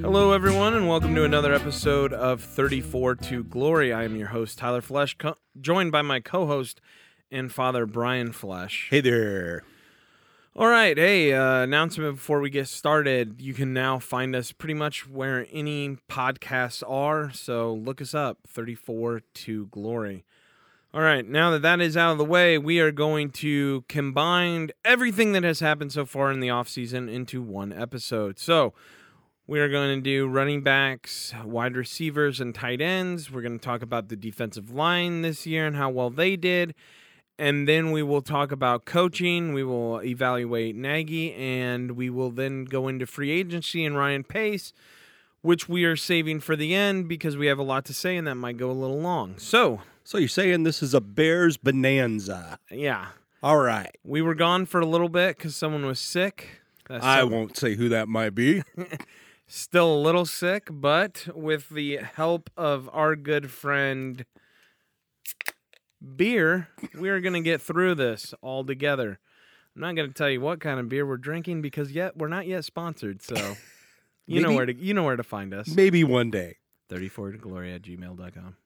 Hello, everyone, and welcome to another episode of 34 to Glory. I am your host, Tyler Flesh, co- joined by my co host and father, Brian Flesh. Hey there. All right. Hey, uh, announcement before we get started. You can now find us pretty much where any podcasts are. So look us up 34 to Glory. All right. Now that that is out of the way, we are going to combine everything that has happened so far in the offseason into one episode. So we are going to do running backs, wide receivers, and tight ends. We're going to talk about the defensive line this year and how well they did and then we will talk about coaching. We will evaluate Nagy, and we will then go into free agency and Ryan Pace, which we are saving for the end because we have a lot to say, and that might go a little long. So, So you're saying this is a Bears bonanza? yeah, All right. we were gone for a little bit because someone was sick. That's I some- won't say who that might be. Still a little sick, but with the help of our good friend Beer, we are going to get through this all together. I'm not going to tell you what kind of beer we're drinking because yet we're not yet sponsored. So you know where to you know where to find us. Maybe one day. 34 to glory at gmail.com.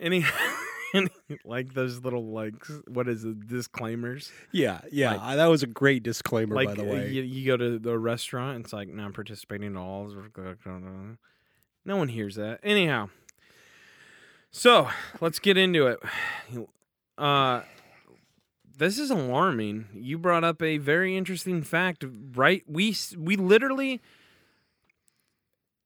Any, any like those little like what is it disclaimers? Yeah, yeah. Like- that was a great disclaimer, like by the uh, way. You, you go to the restaurant it's like non participating in all no one hears that anyhow so let's get into it uh this is alarming you brought up a very interesting fact right we we literally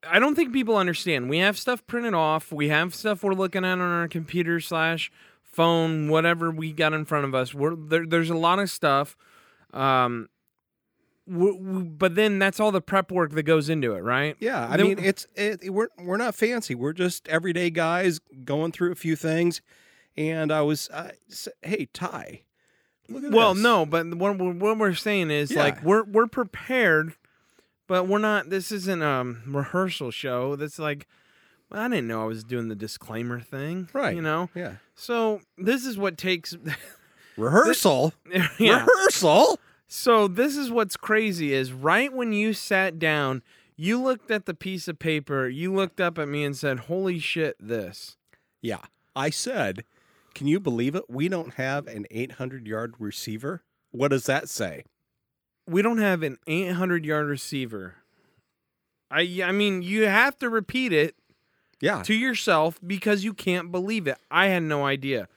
I don't think people understand. We have stuff printed off. We have stuff we're looking at on our computer slash phone, whatever we got in front of us. We're there, there's a lot of stuff. Um, w- w- but then that's all the prep work that goes into it, right? yeah, I Then- mean, it's it, we're we're not fancy. We're just everyday guys going through a few things. And I was, uh, hey Ty, look at Well, this. no, but what, we're- what we're saying is Yeah. like we're we're prepared, but we're not. This isn't a rehearsal show. That's like I didn't know I was doing the disclaimer thing, Right. You know. Yeah, So this is what takes. rehearsal, yeah. rehearsal. So this is what's crazy is right when you sat down, you looked at the piece of paper, you looked up at me and said, "Holy shit, this." Yeah, I said, can you believe it? We don't have an 800 yard receiver. What does that say? We don't have an 800-yard receiver. I I mean, you have to repeat it Yeah, to yourself because you can't believe it. I had no idea.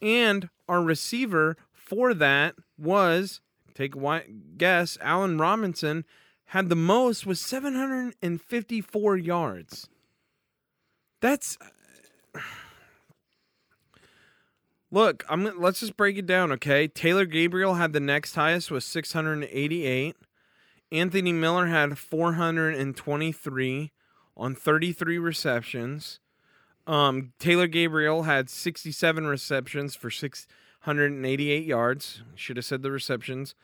And our receiver for that was take a guess, Allen Robinson had the most was 754 yards. That's Look, I'm let's just break it down, okay? Taylor Gabriel had the next highest was 688. Anthony Miller had 423 on 33 receptions. Um, Taylor Gabriel had 67 receptions for 688 yards. Should have said the receptions.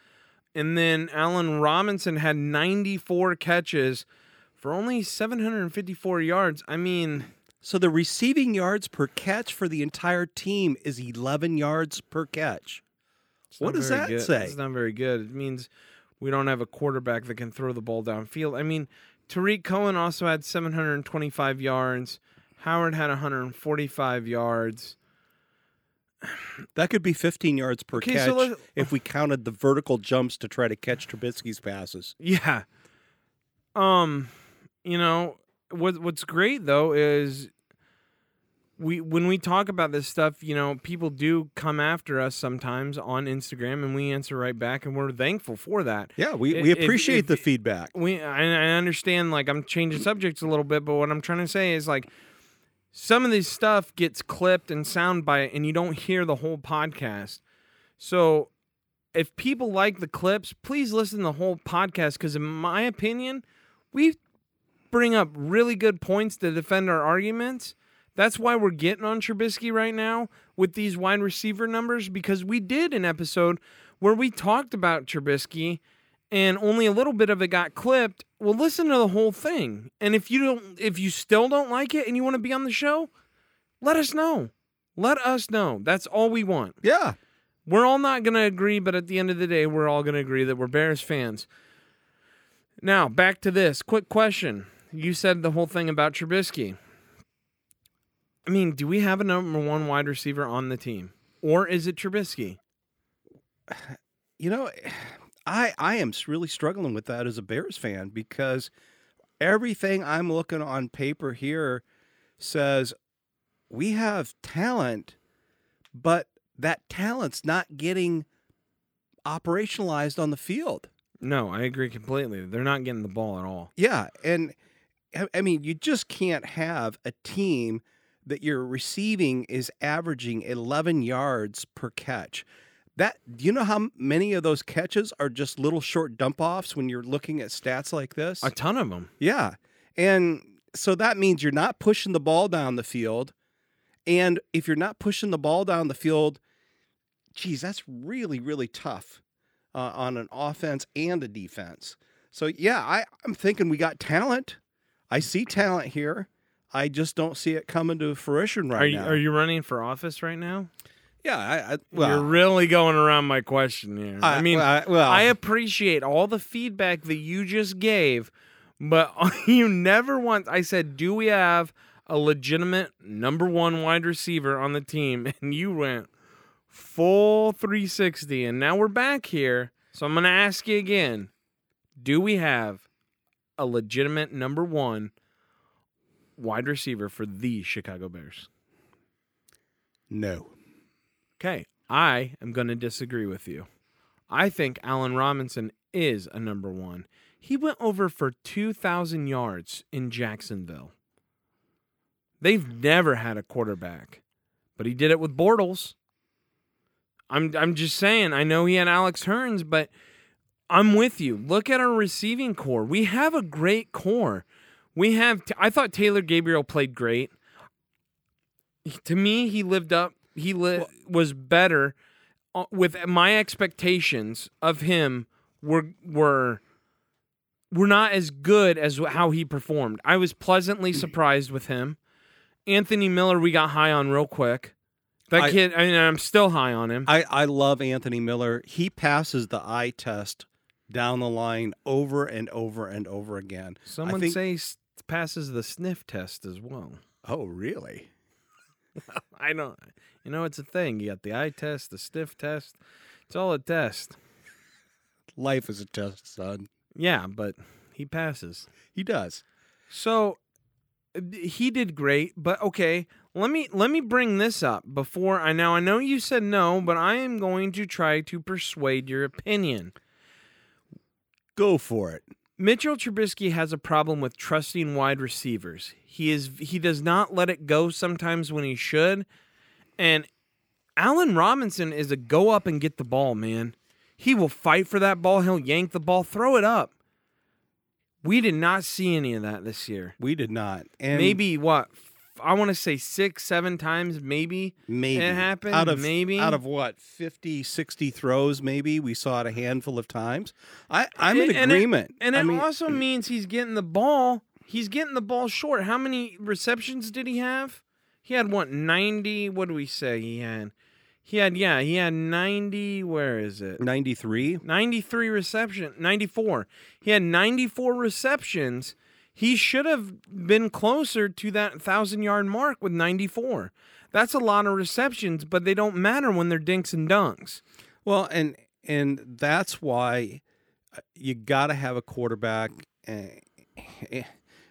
And then Allen Robinson had 94 catches for only 754 yards. I mean, So the receiving yards per catch for the entire team is 11 yards per catch. What does that good. say? It's not very good. It means we don't have a quarterback that can throw the ball downfield. I mean, Tarik Cohen also had 725 yards. Howard had 145 yards. That could be 15 yards per Okay, catch so if we counted the vertical jumps to try to catch Trubisky's passes. Yeah. Um, you know, what what's great though is we when we talk about this stuff, you know, people do come after us sometimes on Instagram and we answer right back and we're thankful for that. Yeah, we, If- we if- appreciate if- the feedback. We I, I understand like I'm changing subjects a little bit, but what I'm trying to say is like some of this stuff gets clipped and soundbite and you don't hear the whole podcast. So if people like the clips, please listen to the whole podcast because in my opinion, we bring up really good points to defend our arguments. That's why we're getting on Trubisky right now with these wide receiver numbers because we did an episode where we talked about Trubisky and only a little bit of it got clipped, well listen to the whole thing. And if you don't if you still don't like it and you want to be on the show, let us know. Let us know. That's all we want. Yeah. We're all not going to agree, but at the end of the day, we're all going to agree that we're Bears fans. Now, back to this. Quick question. You said the whole thing about Trubisky. I mean, do we have a number one wide receiver on the team? Or is it Trubisky? You know, I I am really struggling with that as a Bears fan because everything I'm looking on paper here says we have talent, but that talent's not getting operationalized on the field. No, I agree completely. They're not getting the ball at all. Yeah, and I- mean, you just can't have a team that your receiving is averaging 11 yards per catch. That do you know how many of those catches are just little short dump offs when you're looking at stats like this? A ton of them. Yeah. And so that means you're not pushing the ball down the field. And if you're not pushing the ball down the field, geez, that's really, really tough uh, on an offense and a defense. So, yeah, I, I'm thinking we got talent. I see talent here. I just don't see it coming to fruition right are you now. are you running for office right now? Yeah, I, I You're really going around my question here. I, mean, well, I, well, I appreciate all the feedback that you just gave, but you never once I said, "Do we have a legitimate number 1 wide receiver on the team?" and you went full 360 and now we're back here. So I'm going to ask you again. Do we have a legitimate number 1 wide receiver for the Chicago Bears? no. Okay, I am going to disagree with you. I think Allen Robinson is a number one. He went over for 2,000 yards in Jacksonville. They've never had a quarterback, but he did it with Bortles. I'm I'm just saying. I know he had Alex Hurns, but I'm with you. Look at our receiving corps. We have a great corps. We have. I thought Taylor Gabriel played great. To me, he lived up. He li- was better uh, with my expectations of him. Were were were not as good as how he performed. I was pleasantly surprised with him. Anthony Miller, we got high on real quick. That I- kid, I mean, I'm still high on him. I, I love Anthony Miller. He passes the eye test down the line over and over and over again. Someone think- say passes the sniff test as well. Oh, really? I don't. You know, it's a thing. You got the eye test, the stiff test. It's all a test. Life is a test, son. Yeah, but he passes. He does. So he did great, but okay, let me let me bring this up before I now I know you said no, but I am going to try to persuade your opinion. Go for it. Mitchell Trubisky has a problem with trusting wide receivers. He is he does not let it go sometimes when he should. And Allen Robinson is a go up and get the ball, man. He will fight for that ball, he'll yank the ball, throw it up. We did not see any of that this year. We did not. And maybe what I want to say 6 7 times maybe. maybe it happened, out of maybe. out of what 50 60 throws maybe we saw it a handful of times i i'm in And- and it- agreement And it mean, also means he's getting the ball. He's getting the ball short. How many receptions did he have? He had what ninety? What do we say he had? He had yeah, he had ninety. Where is it? 93 Ninety three reception. Ninety four. He had ninety four receptions. He should have been closer to that thousand yard mark with ninety four. That's a lot of receptions, but they don't matter when they're dinks and dunks. well and and that's why uh, you got to have a quarterback eh, eh,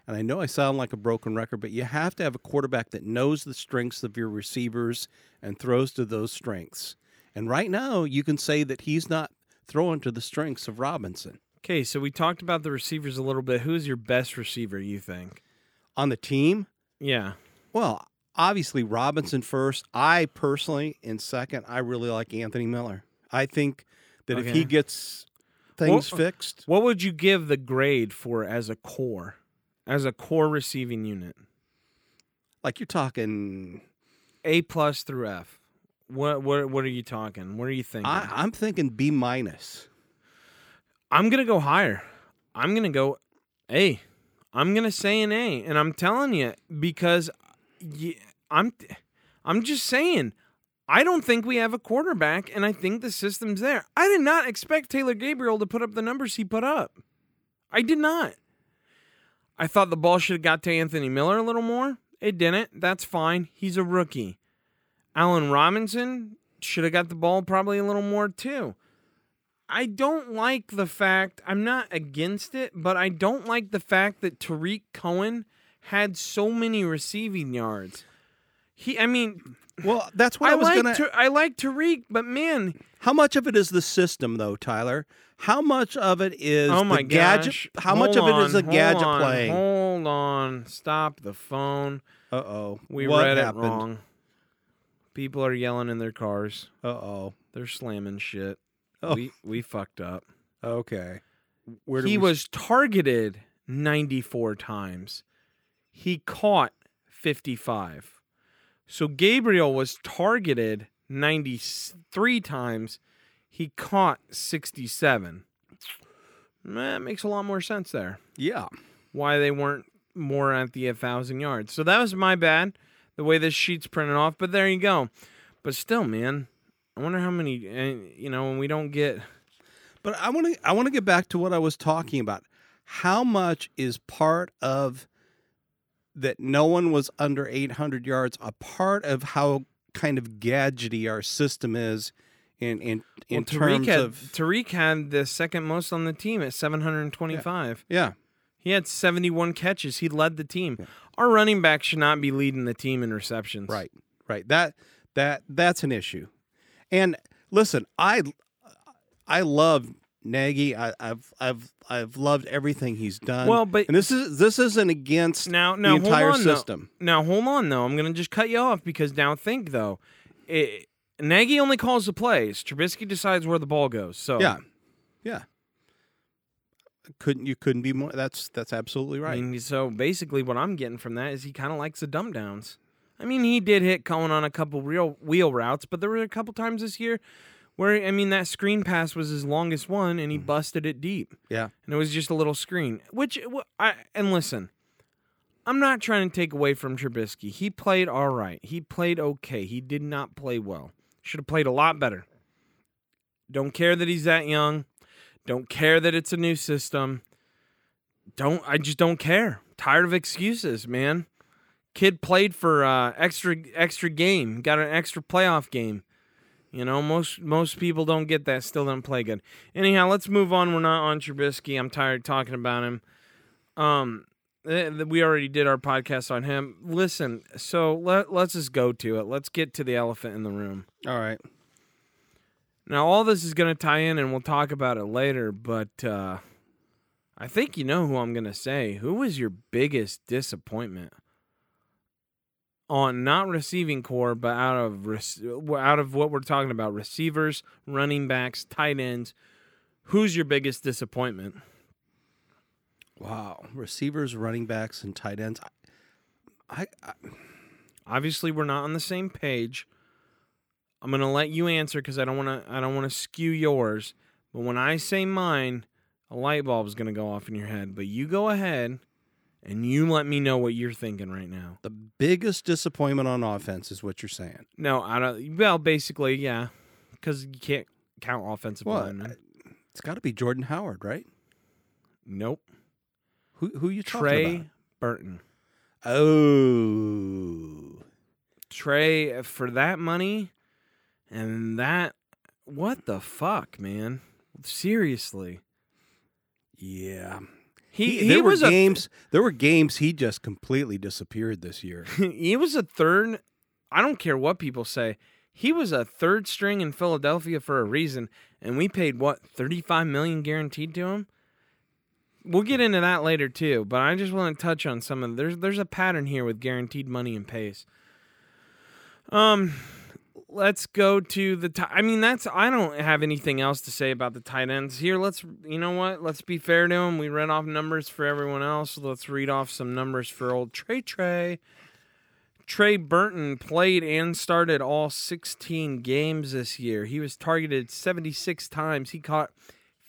and I know I sound like a broken record, but you have to have a quarterback that knows the strengths of your receivers and throws to those strengths. And right now, you can say that he's not throwing to the strengths of Robinson. Okay, so we talked about the receivers a little bit. Who's your best receiver? You think? On the team, Yeah. Well, obviously Robinson first. I personally, in second, I really like Anthony Miller. I think that if he gets things Well, fixed, What would you give the grade for as a core, as a core receiving unit? like you're talking, A plus through F. What what what are you talking? What are you thinking? I, I'm thinking B minus. I'm gonna go higher. I'm gonna go A. I'm gonna say an A, and I'm telling you because y- I'm I'm just saying. I don't think we have a quarterback, and I think the system's there. I did not expect Taylor Gabriel to put up the numbers he put up. I did not. I thought the ball should have got to Anthony Miller a little more. It didn't. That's fine. He's a rookie. Allen Robinson should have got the ball probably a little more too. I don't like the fact, I'm not against it, but I don't like the fact that Tarik Cohen had so many receiving yards. He, I mean, Well, that's what I, I, was like gonna. I like Tarik, but man, how much of it is the system, though, Tyler? How much of it is oh my the gadget? gosh! How much of it is on, the gadget on, playing? Hold on, stop the phone. Uh oh. We what read happened? it wrong. People are yelling in their cars. Uh oh. They're slamming shit. Oh. We we fucked up. Okay. Where he we- was targeted 94 times. He caught 55. So Gabriel was targeted 93 times. He caught 67. That makes a lot more sense there. Yeah. Why they weren't more at the 1,000 yards. So that was my bad, the way this sheet's printed off. But there you go. But still, man, I wonder how many, eh, you know, when we don't get. But I want to I want to get back to what I was talking about. How much is part of that no one was under 800 yards a part of how kind of gadgety our system is in in in well, terms Tarik had, of Tarik had the second most on the team at 725. yeah. He had 71 catches. He led the team. Our running back should not be leading the team in receptions. Right. Right. That that that's an issue. And listen, I I love Nagy. I, I've I've I've loved everything he's done. Well, but and this is this isn't against now, now the entire on, though. system. Now hold on though. I'm gonna just cut you off because now think though, it, Nagy only calls the plays. Trubisky decides where the ball goes. So Yeah. Yeah. Couldn't you couldn't be more that's that's absolutely right. I mean, so basically, what I'm getting from that is he kind of likes the dumb downs. I mean, he did hit Cohen on a couple real wheel routes, but there were a couple times this year where I mean that screen pass was his longest one, and he mm. busted it deep, yeah. and it was just a little screen. Which I and listen, I'm not trying to take away from Trubisky. He played all right. He played okay. He did not play well. Should have played a lot better. Don't care that he's that young. Don't care that it's a new system. Don't I just don't care. Tired of excuses, man. Kid played for uh, extra extra game, got an extra playoff game. You know, most most people don't get that. Still don't play good. Anyhow, let's move on. We're not on Trubisky. I'm tired of talking about him. Um, we already did our podcast on him. Listen, so let let's just go to it. Let's get to the elephant in the room. All right. Now, all this is going to tie in, and we'll talk about it later. But uh, I think you know who I'm going to say. Who was your biggest disappointment on not receiving corps, but out of rec- out of what we're talking about, receivers, running backs, tight ends? Who's your biggest disappointment? Wow. Receivers, running backs, and tight ends. I, I Obviously, we're not on the same page. I'm gonna let you answer because I don't want to. I don't want to skew yours. But when I say mine, a light bulb is gonna go off in your head. But you go ahead, and you let me know what you're thinking right now. the biggest disappointment on offense is what you're saying. No, I don't. Well, basically, yeah, because you can't count offensive Well, linemen. It's got to be Jordan Howard, right? Nope. Who who you Trey about? Burton. Oh. Trey uh, for that money, and that. What the fuck, man? Seriously. Yeah. He he, there was were a games. there were games he just completely disappeared this year. he was a third. I don't care what people say. He was a third string in Philadelphia for a reason, and we paid what thirty five million guaranteed to him. We'll get into that later too, but I just want to touch on some of there's there's a pattern here with guaranteed money and pace. Um, let's go to the. T- I mean, that's I don't have anything else to say about the tight ends here. Let's you know what? Let's be fair to him. We read off numbers for everyone else. Let's read off some numbers for old Trey Trey. Trey Burton played and started all 16 games this year. He was targeted 76 times. He caught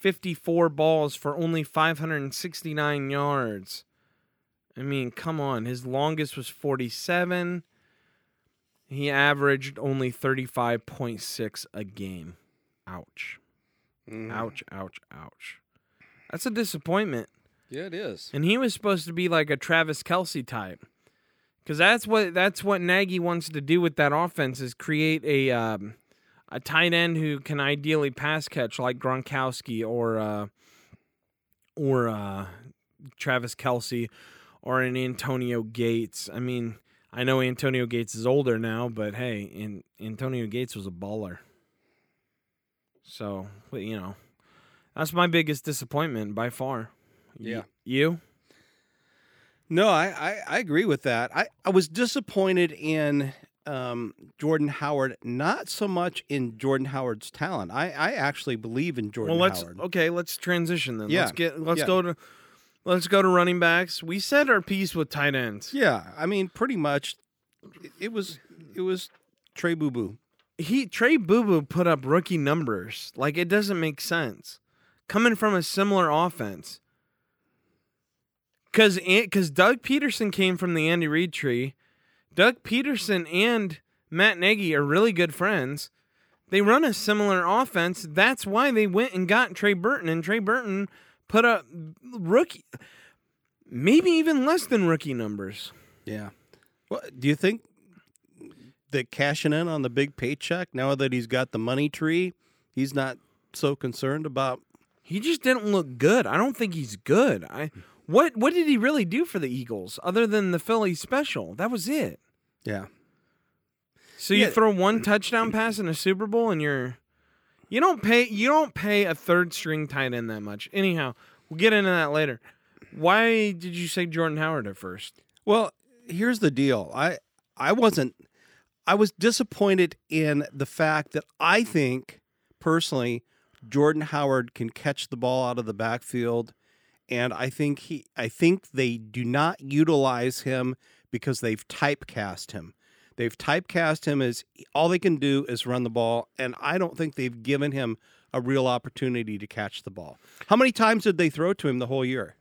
54 balls for only 569 yards. I mean, come on. His longest was 47. He averaged only 35.6 a game. Ouch. Mm. Ouch, ouch, ouch. That's a disappointment. Yeah, it is. And he was supposed to be like a Travis Kelce type. Cause that's what that's what Nagy wants to do with that offense is create a um, a tight end who can ideally pass catch like Gronkowski or uh, or uh, Travis Kelce or an Antonio Gates. I mean, I know Antonio Gates is older now, but hey, in, Antonio Gates was a baller. So you know, that's my biggest disappointment by far. Y- Yeah. you? No, I, I, I agree with that. I, I was disappointed in um, Jordan Howard, not so much in Jordan Howard's talent. I, I actually believe in Jordan well, let's Howard. okay. Let's transition then. Yeah. Let's get. Let's Yeah. go to. Let's go to running backs. We said our piece with tight ends. Yeah, I mean, pretty much, it, it was it was Trey Boo Boo. He Trey Boo Boo put up rookie numbers. Like it doesn't make sense coming from a similar offense. Cause because Doug Pederson came from the Andy Reid tree. Doug Pederson and Matt Nagy are really good friends. They run a similar offense. That's why they went and got Trey Burton, and Trey Burton put up rookie, maybe even less than rookie numbers. Yeah. Well, do you think that cashing in on the big paycheck now that he's got the money tree, he's not so concerned about? He just didn't look good. I don't think he's good. I what what did he really do for the Eagles other than the Philly special? That was it. Yeah. So you throw one touchdown pass in a Super Bowl and you're you don't pay you don't pay a third string tight end that much. Anyhow, we'll get into that later. Why did you say Jordan Howard at first? Well, here's the deal. I I wasn't I was disappointed in the fact that I think personally Jordan Howard can catch the ball out of the backfield and I think he I think they do not utilize him because they've typecast him. They've typecast him as all they can do is run the ball and I don't think they've given him a real opportunity to catch the ball. How many times did they throw to him the whole year?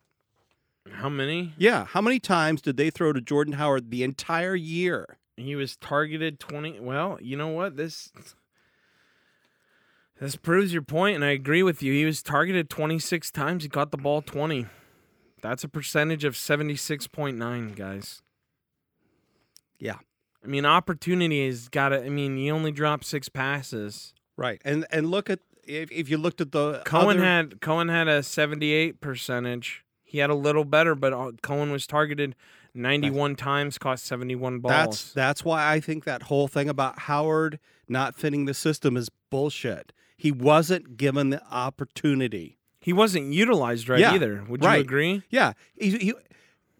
How many? Yeah, how many times did they throw to Jordan Howard the entire year? He was targeted 20. Well, you know what? This this proves your point and I agree with you. He was targeted 26 times. He caught the ball 20. That's a percentage of 76.9, guys. Yeah. I mean, opportunity has got to I mean, he only dropped 6 passes. Right. And and look at if, if you looked at the Cohen other- had Cohen had a 78 percentage. He had a little better, but uh, Cohen was targeted 91 times, caught 71 balls. that's that's why I think that whole thing about Howard not fitting the system is bullshit. He wasn't given the opportunity. he wasn't utilized right Yeah, either. Would you agree? Yeah. He, he,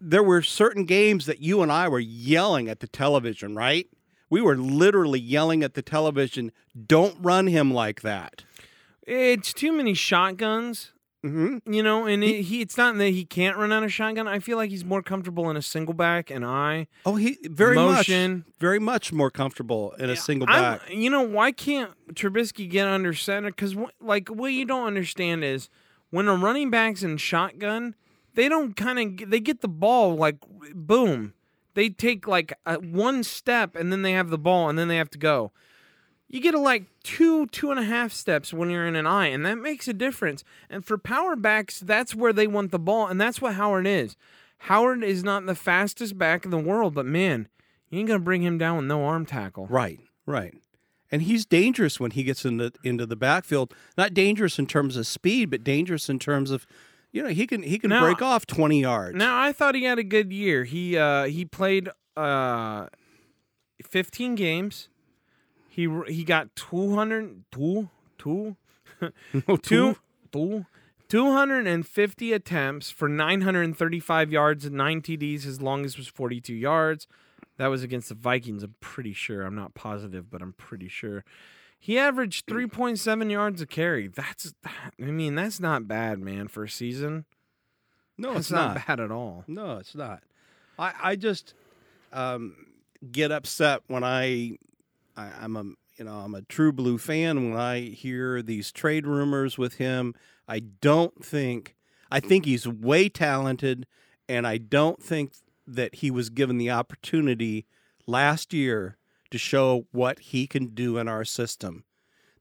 there were certain games that you and I were yelling at the television, right? We were literally yelling at the television, don't run him like that. It's too many shotguns, Mm-hmm. you know, and it, he it's not that he can't run out of shotgun. I feel like he's more comfortable in a single back and I Oh, he very Motion. much, very much more comfortable in a single I'm- back. you know, why can't Trubisky get under center? Because like what you don't understand is when a running back's in shotgun, they don't kind of they get the ball like boom. They take like a, one step and then they have the ball and then they have to go. You get a like two two and a half steps when you're in an eye, and that makes a difference. And for power backs, that's where they want the ball, and that's what Howard is. Howard is not the fastest back in the world, but man, you ain't gonna bring him down with no arm tackle. Right, right. And he's dangerous when he gets into into the backfield. Not dangerous in terms of speed, but dangerous in terms of, you know, he can he can Now- break off twenty yards. Now I thought he had a good year. He uh he played uh 15 games. He he got 200 two two two two 250 attempts for 935 yards and 9 TDs. His longest was 42 yards. That was against the Vikings, I'm pretty sure. I'm not positive, but I'm pretty sure. He averaged 3.7 yards a carry. That's I mean, that's not bad, man, for a season. no, That's it's not, not. bad at all. No, it's not. I I just um, get upset when I, I I'm a you know I'm a true blue fan when I hear these trade rumors with him. I don't think I think he's way talented and I don't think that he was given the opportunity last year to show what he can do in our system.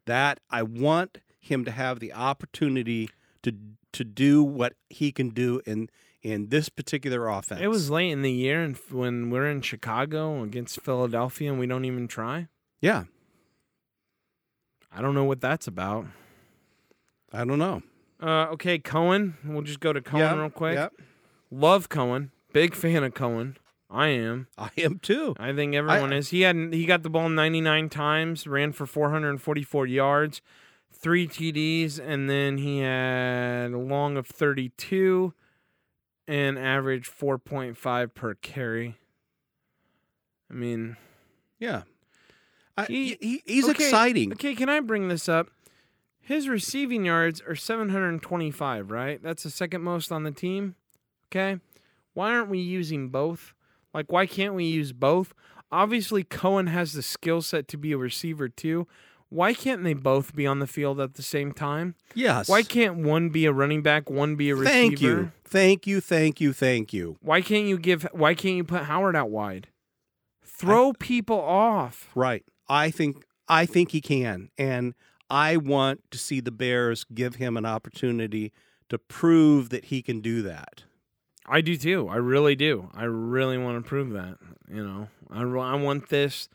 That I want him to have the opportunity to to do what he can do in in this particular offense. It was late in the year, and when we're in Chicago against Philadelphia, and we don't even try. yeah. I don't know what that's about. I don't know. Uh, okay, Cohen. We'll just go to Cohen Yeah, real quick. yeah. Love Cohen. Big fan of Cohen. I am. I am too. I think everyone is. He had he got the ball 99 times, ran for 444 yards, three TDs, and then he had a long of 32 and average 4.5 per carry. I mean, Yeah. I, He- he, he's okay, exciting. Okay, can I bring this up? His receiving yards are 725, right? That's the second most on the team. Okay. Why aren't we using both? Like, why can't we use both? Obviously, Cohen has the skill set to be a receiver too. Why can't they both be on the field at the same time? Yes. Why can't one be a running back, one be a receiver? Thank you. Thank you. Thank you. Thank you. Why can't you give? Why can't you put Howard out wide? Throw people off. Right. I think I think he can and I want to see the Bears give him an opportunity to prove that he can do that. I do too. I really do. I really want to prove that. You know, I, I want this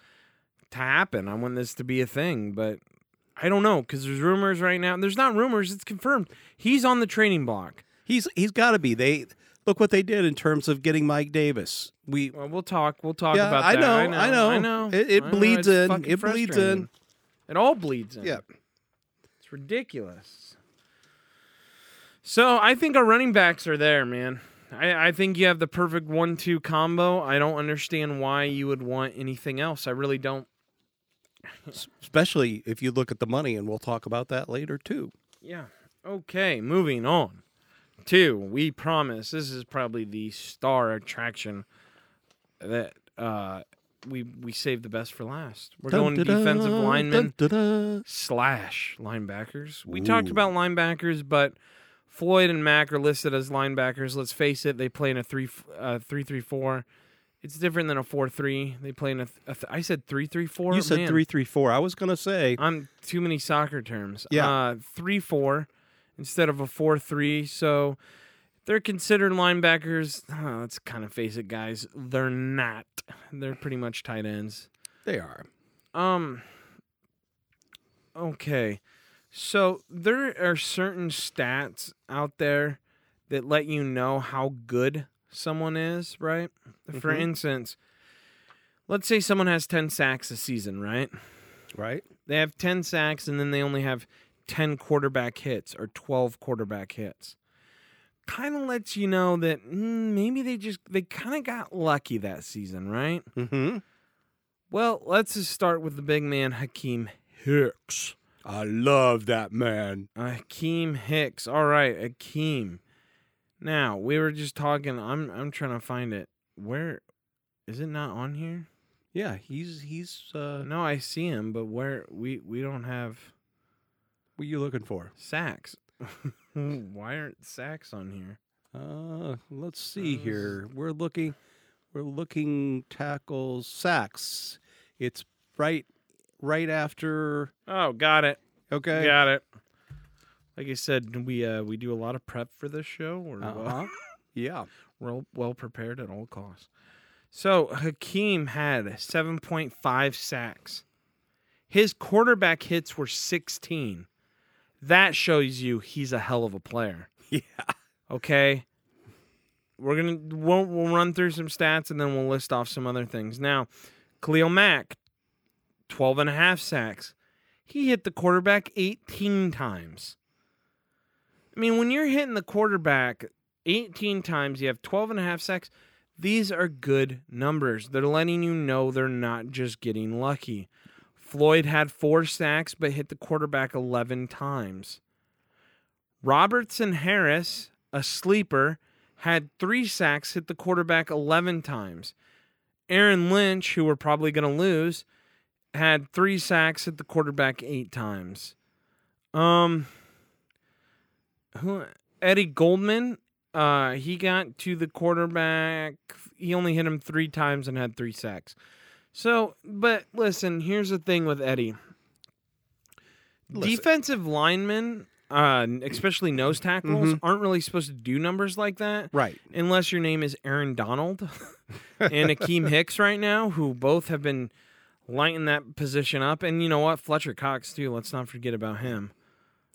to happen. I want this to be a thing, but I don't know because there's rumors right now. There's not rumors. It's confirmed. He's on the training block. He's he's got to be. They look what they did in terms of getting Mike Davis. We Well, we'll talk. We'll talk Yeah, about I that. know, I know. I know. I know. It- it I bleeds It's in. It bleeds in. It all bleeds in. yeah. It's ridiculous. So I think our running backs are there, man. I, I think you have the perfect one-two combo. I don't understand why you would want anything else. I really don't. Especially if you look at the money, and we'll talk about that later too. Yeah. Okay, moving on. Two, we promise this is probably the star attraction that uh we we saved the best for last. We're going to defensive linemen Dun-da-da. slash linebackers. We talked about linebackers, but Floyd and Mack are listed as linebackers. Let's face it, they play in a three uh, three three four. It's different than a four three. They play in a. Th- a th- I said three three four. You said Man, three three four. I was gonna say I'm too many soccer terms. Yeah. Uh, three four instead of a four three. So they're considered linebackers. Oh, let's kind of face it, guys. They're not. They're pretty much tight ends. they are. Um. Okay, so there are certain stats out there that let you know how good someone is, right? For Mhm. instance, let's say someone has ten sacks a season, right? Right. They have 10 sacks and then they only have 10 quarterback hits or 12 quarterback hits. Kind of lets you know that mm, maybe they just they kind of got lucky that season, right? Mm-hmm. Well, let's just start with the big man Akiem Hicks. I love that man. Hakeem Hicks. All right, Hakeem. Now, we were just talking I'm I'm trying to find it. Where is it not on here? Yeah, he's he's. uh No, I see him, but where we we don't have What are you looking for? Sacks. Why aren't sacks on here? Uh, let's see Uh, here. We're looking, we're looking tackles sacks. It's right, right after. Oh, got it. Okay. Got it. Like I said, we uh we do a lot of prep for this show. We're Uh-huh. well, Yeah. well well prepared at all costs. So Akiem had 7.5 sacks. His quarterback hits were 16. That shows you he's a hell of a player. Yeah. Okay. We're gonna we'll, we'll run through some stats and then we'll list off some other things. Now, Khalil Mack, 12 and a half sacks. He hit the quarterback 18 times. I mean, when you're hitting the quarterback 18 times, you have 12 and a half sacks. These are good numbers. They're letting you know they're not just getting lucky. Floyd had four sacks but hit the quarterback 11 times. Robertson Harris, a sleeper, had three sacks, hit the quarterback 11 times. Aaron Lynch, who we're probably going to lose, had three sacks, at the quarterback eight times. Um, who Eddie Goldman. Uh, he got to the quarterback. He only hit him three times and had three sacks. So, but listen, here's the thing with Eddie. Listen. Defensive linemen, uh, especially nose tackles, Mhm. aren't really supposed to do numbers like that Right. unless your name is Aaron Donald and Akiem Hicks right now, who both have been lighting that position up. And you know what? Fletcher Cox, too. Let's not forget about him.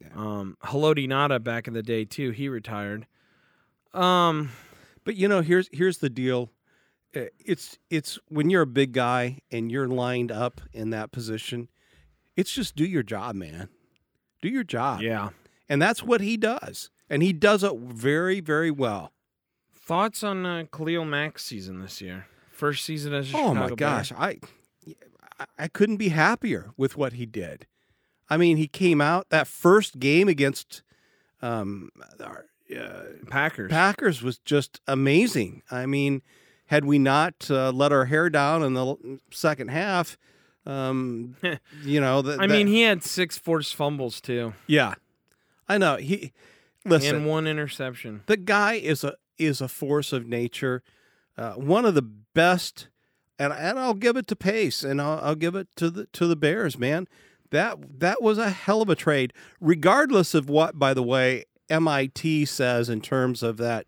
Yeah. Um, Haloti Ngata back in the day, too. He retired. Um, But you know, here's here's the deal. Uh, It's it's when you're a big guy and you're lined up in that position, it's just do your job, man. Do your job. yeah. And that's what he does. And he does it very, very well. Thoughts on uh, Khalil Mack's season this year? First season as a Oh my Chicago Bear? gosh, I I- I couldn't be happier with what he did. I mean, he came out that first game against um, our uh, Packers. Packers was just amazing. I mean, had we not uh, let our hair down in the second half, um, you know, th- I mean, he had six forced fumbles too, yeah, I know. He listen, and one interception. the guy is a is a force of nature, uh, one of the best, and and I'll give it to Pace, and I'll, I'll give it to the to the Bears, man. That that was a hell of a trade, regardless of what, by the way, MIT says in terms of that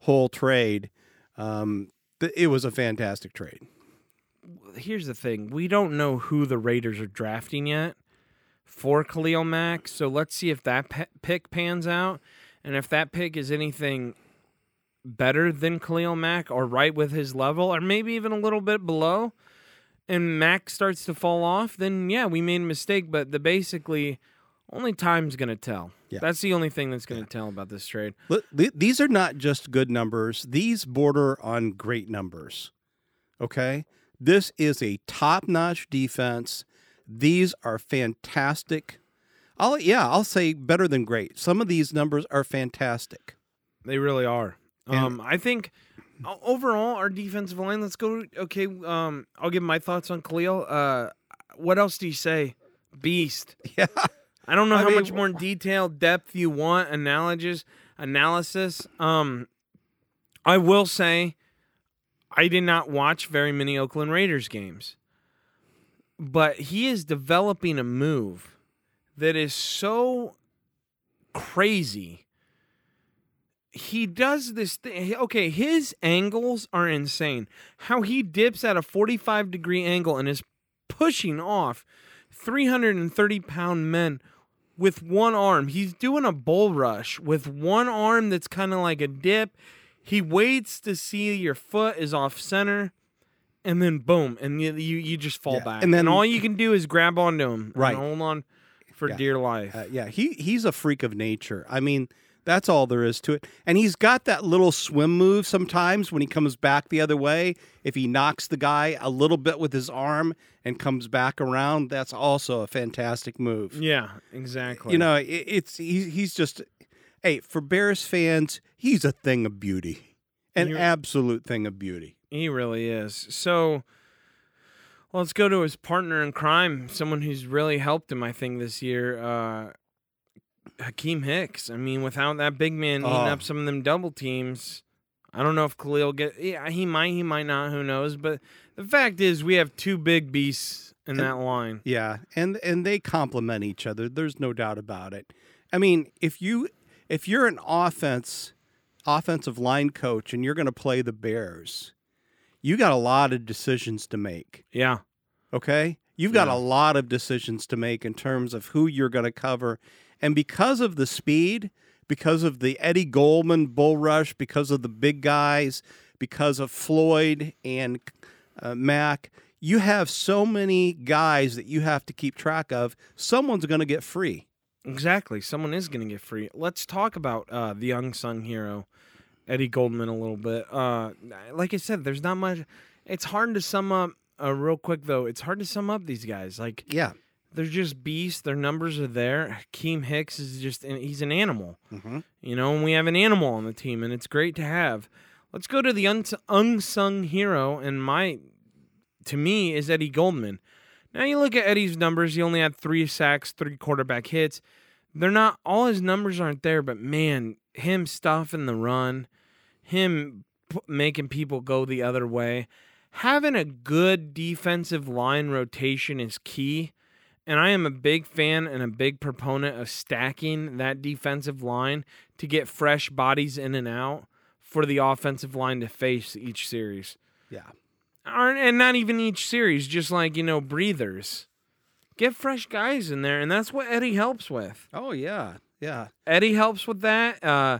whole trade. Um, it was a fantastic trade. here's the thing: we don't know who the Raiders are drafting yet for Khalil Mack. So let's see if that pe- pick pans out, and if that pick is anything better than Khalil Mack or right with his level, or maybe even a little bit below, and Mack starts to fall off, then yeah, we made a mistake. But the basically only time's gonna tell. Yeah. That's the only thing that's gonna tell about this trade. Look, these are not just good numbers; these border on great numbers. Okay, this is a top-notch defense. These are fantastic. I'll yeah, I'll say better than great. Some of these numbers are fantastic. They really are. Um, I think overall our defensive line. Let's go. Okay. Um, I'll give my thoughts on Khalil. Uh, what else do you say? Beast. Yeah, I don't know I how mean, much more detail, depth you want, analysis, analysis. Um, I will say, I did not watch very many Oakland Raiders games, but he is developing a move that is so crazy. He does this thing. Okay, his angles are insane. How he dips at a 45 degree angle and is pushing off 330 pound men with one arm. He's doing a bull rush with one arm that's kind of like a dip. He waits to see your foot is off center, and then boom, and you you, you just fall Yeah, back. and then- all you can do is grab onto him, and Right. hold on for Yeah. dear life. uh, yeah. He he's a freak of nature. I mean, that's all there is to it. And he's got that little swim move sometimes when he comes back the other way. If he knocks the guy a little bit with his arm and comes back around, that's also a fantastic move. yeah, exactly. You know, it, it's he's he's just hey for Bears fans, he's a thing of beauty, an You're- absolute thing of beauty. He really is. So let's go to his partner in crime, someone who's really helped him, I think, this year. Uh, Akiem Hicks. I mean, without that big man eating Oh. up some of them double teams, I don't know if Khalil get. Yeah, he might, he might not. Who knows? But the fact is, we have two big beasts in And- that line. Yeah, and and they complement each other. There's no doubt about it. I mean, if you if you're an offense offensive line coach and you're going to play the Bears, you got a lot of decisions to make. Yeah, Okay? You've got Yeah. a lot of decisions to make in terms of who you're going to cover. And because of the speed, because of the Eddie Goldman bull rush, because of the big guys, because of Floyd and uh, Mack, you have so many guys that you have to keep track of. Someone's going to get free. exactly. Someone is going to get free. Let's talk about uh, the unsung hero, Eddie Goldman, a little bit. Uh, like I said, there's not much. It's hard to sum up. Uh, real quick though, it's hard to sum up these guys. Like Yeah. They're just beasts. Their numbers are there. Keem Hicks is just he's an animal. Mm-hmm. You know, and we have an animal on the team, and it's great to have. Let's go to the uns- unsung hero, and my, to me, is Eddie Goldman. Now you look at Eddie's numbers; he only had three sacks, three quarterback hits, they're not all his numbers aren't there, but man, him stuffing the run, him p- making people go the other way, having a good defensive line rotation is key. And I am a big fan and a big proponent of stacking that defensive line to get fresh bodies in and out for the offensive line to face each series. Yeah. And not even each series, just like, you know, breathers. Get fresh guys in there, and that's what Eddie helps with. Oh yeah. Yeah. Eddie helps with that. Uh,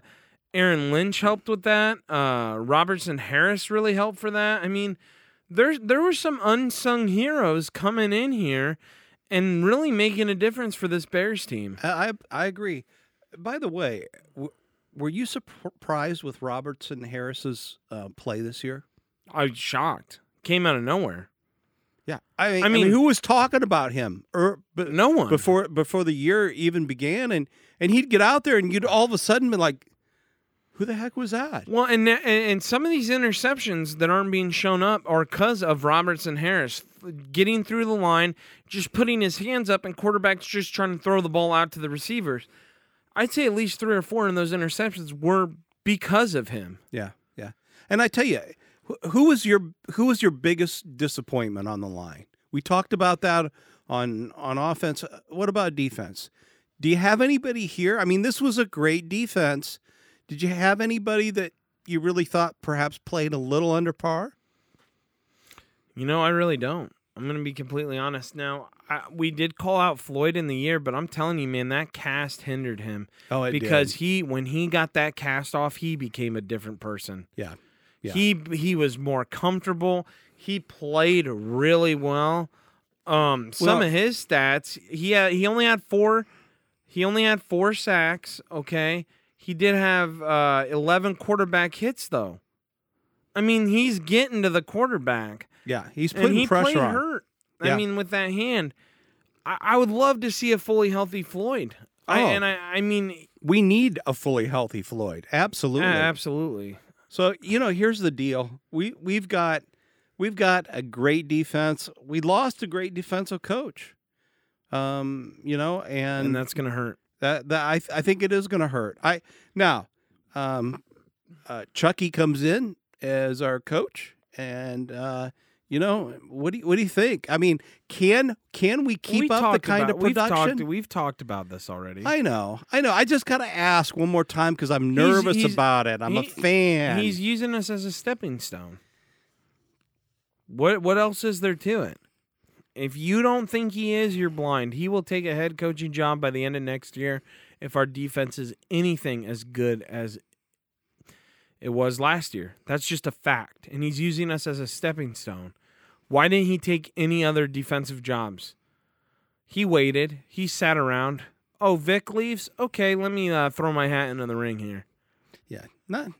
Aaron Lynch helped with that. Uh, Robertson Harris really helped for that. I mean, there's there were some unsung heroes coming in here and really making a difference for this Bears team. I I, agree. By the way, w- were you surprised with Robertson Harris's uh, play this year? I was shocked. Came out of nowhere. Yeah, I mean, I I mean, mean- who was talking about him? Or but No one. before before the year even began, and and he'd get out there, and you'd all of a sudden be like, "Who the heck was that?" Well, and and some of these interceptions that aren't being shown up are because of Robertson Harris getting through the line, just putting his hands up, and quarterbacks just trying to throw the ball out to the receivers. I'd say at least three or four of those interceptions were because of him. Yeah, yeah. And I tell you, wh- who was your who was your biggest disappointment on the line? We talked about that on on offense. Uh, What about defense? Do you have anybody here? I mean, this was a great defense. Did you have anybody that you really thought perhaps played a little under par? You know, I really don't. I'm going to be completely honest. Now, I, we did call out Floyd in the year, but I'm telling you, man, that cast hindered him Oh, it because he, when he got that cast off, he became a different person. yeah, Yeah. He he was more comfortable. He played really well. Um, some Well- of his stats, he had, he only had four. He only had four sacks. Okay, he did have uh, eleven quarterback hits though. I mean, he's getting to the quarterback, yeah. He's putting he pressure on. hurt. Yeah. I mean, with that hand, I, I would love to see a fully healthy Floyd. I, Oh. and I, I mean, We need a fully healthy Floyd. Absolutely. absolutely. So you know, here's the deal. We we've got we've got a great defense. We lost a great defensive coach. Um, you know, and, And that's gonna hurt. That that I I think it is going to hurt. I now, um, uh, Chucky comes in as our coach, and uh, you know, what do you, what do you think? I mean, can can we keep We up the kind about- of production? We've talked, we've talked about this already. I know, I know. I just got to ask one more time because I'm nervous he's- about it. I'm a fan. He's using us as a stepping stone. What what else is there to it? If you don't think he is, you're blind. He will take a head coaching job by the end of next year if our defense is anything as good as it was last year. That's just a fact. And he's using us as a stepping stone. Why didn't he take any other defensive jobs? He waited. He sat around. Oh, Vic leaves? Okay, let me uh, throw my hat into the ring here. Yeah, not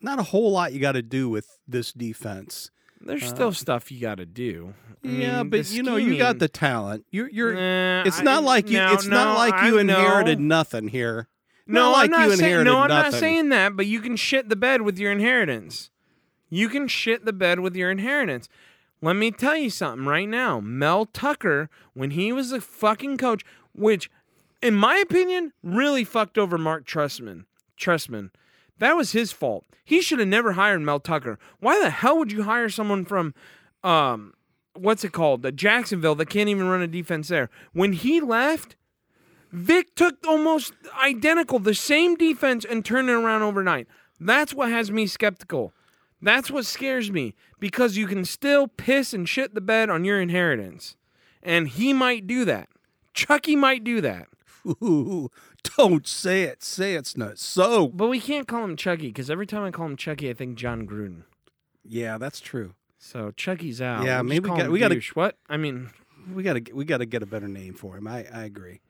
not a whole lot you got to do with this defense. There's Uh, still stuff you got to do. I yeah, mean, but you know, you got the talent. You're you're. Nah, it's I- not like you. no, it's not no, like I you inherited know. nothing here. No, not like I'm not you saying, inherited no, I'm not saying that. But you can shit the bed with your inheritance. You can shit the bed with your inheritance. Let me tell you something right now. Mel Tucker, when he was a fucking coach, which, in my opinion, really fucked over Marc Trestman. Trestman. That was his fault. He should have never hired Mel Tucker. Why the hell would you hire someone from, um, what's it called, the Jacksonville that can't even run a defense there? When he left, Vic took almost identical, the same defense, and turned it around overnight. That's what has me skeptical. That's what scares me because you can still piss and shit the bed on your inheritance. And he might do that. Chucky might do that. Ooh, don't say it. Say it's not so. But we can't call him Chucky because every time I call him Chucky, I think Jon Gruden. Yeah, that's true. So Chucky's out. Yeah, maybe we got we got to. What? I mean, We gotta we gotta get a better name for him. I I agree.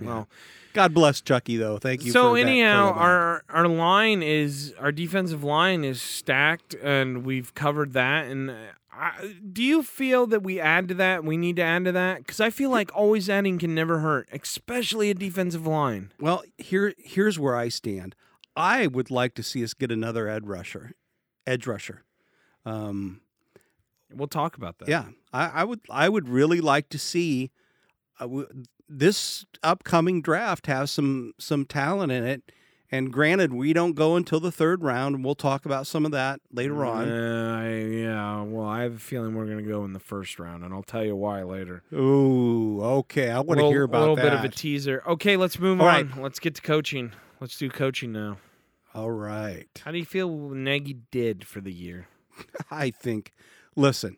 well, God bless Chucky though. Thank you. so anyhow, our our line is our defensive line is stacked, and we've covered that. And I, do you feel that we add to that? We need to add to that because I feel like always adding can never hurt, especially a defensive line. Well, here here's where I stand. I would like to see us get another edge rusher, edge rusher. Um, We'll talk about that. yeah, I, I would I would really like to see. Uh, w- this upcoming draft have some some talent in it. And granted, we don't go until the third round, and we'll talk about some of that later on. Uh, I, yeah, well, I have a feeling we're going to go in the first round, and I'll tell you why later. Ooh, okay. I want to hear about that. A little that. bit of a teaser. Okay, let's move All on. right. Let's get to coaching. Let's do coaching now. All right. How do you feel Nagy did for the year? I think. Listen,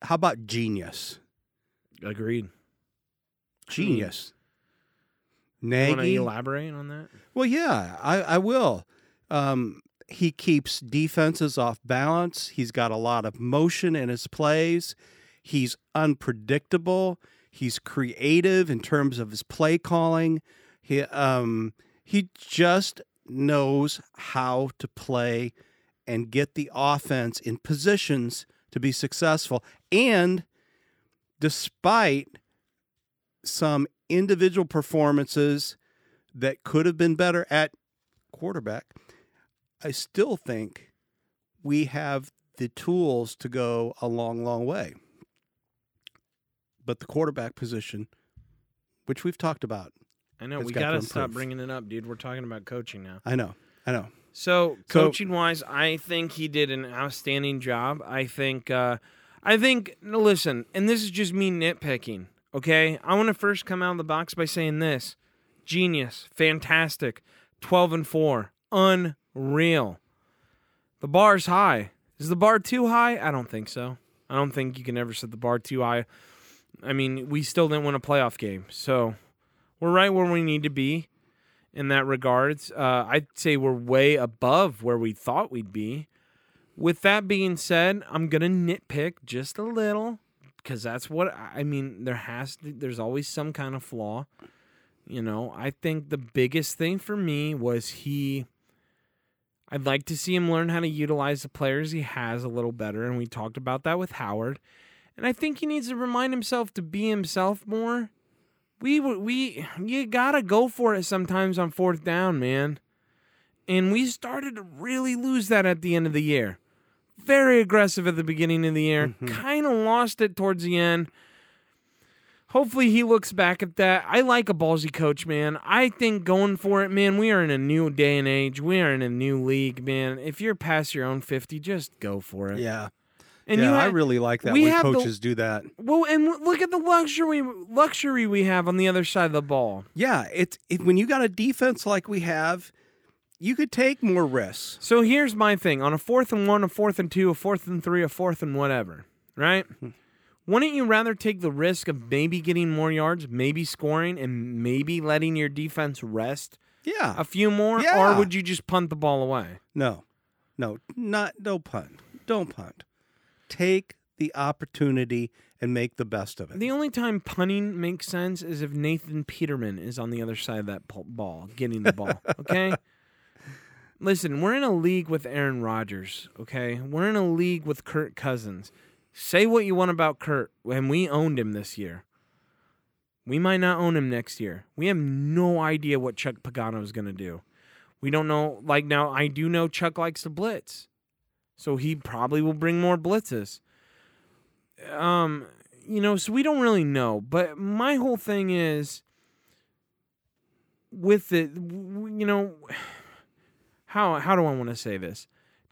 how about genius? Agreed. Genius. Want to Nagy. elaborate on that? Well, yeah, I, I will. Um, he keeps defenses off balance. He's got a lot of motion in his plays. He's unpredictable. He's creative in terms of his play calling. He um, he just knows how to play and get the offense in positions to be successful. And despite some individual performances that could have been better at quarterback, I still think we have the tools to go a long, long way. But the quarterback position, which we've talked about, I know we got to stop bringing it up, dude. We're talking about coaching now. I know, I know. So, So- coaching wise, I think he did an outstanding job. I think, uh, I think. Listen, and this is just me nitpicking. Okay, I want to first come out of the box by saying this: genius, fantastic, twelve and four, unreal. The bar's high. Is the bar too high? I don't think so. I don't think you can ever set the bar too high. I mean, we still didn't win a playoff game, so we're right where we need to be in that regards. Uh, I'd say we're way above where we thought we'd be. With that being said, I'm gonna nitpick just a little because that's what I mean. There has to, there's always some kind of flaw. You know, I think the biggest thing for me was he. I'd like to see him learn how to utilize the players he has a little better, and we talked about that with Howard. And I think he needs to remind himself to be himself more we we you gotta go for it sometimes on fourth down, man. And we started to really lose that at the end of the year. Very aggressive at the beginning of the year, Mhm. kind of lost it towards the end. Hopefully he looks back at that. I like a ballsy coach, man. I think going for it, man. We are in a new day and age. We are in a new league, man. If you're past your own fifty, just go for it. Yeah, And yeah. you I really like that we when have the- coaches do that. well, and look at the luxury luxury we have on the other side of the ball. Yeah, it's it, when you got a defense like we have, you could take more risks. So here's my thing on a fourth and one, a fourth and two, a fourth and three, a fourth and whatever, right? Hmm. Wouldn't you rather take the risk of maybe getting more yards, maybe scoring, and maybe letting your defense rest Yeah, a few more? Yeah. Or would you just punt the ball away? No, no, not no punt. Don't punt. Take the opportunity and make the best of it. The only time punting makes sense is if Nathan Peterman is on the other side of that ball, getting the ball. Okay? Listen, we're in a league with Aaron Rodgers, okay? We're in a league with Kirk Cousins. Say what you want about Kirk, and we owned him this year. We might not own him next year. We have no idea what Chuck Pagano is going to do. We don't know. Like, now, I do know Chuck likes to blitz. So he probably will bring more blitzes. Um, you know, so we don't really know. But my whole thing is with it, you know, how how do I want to say this?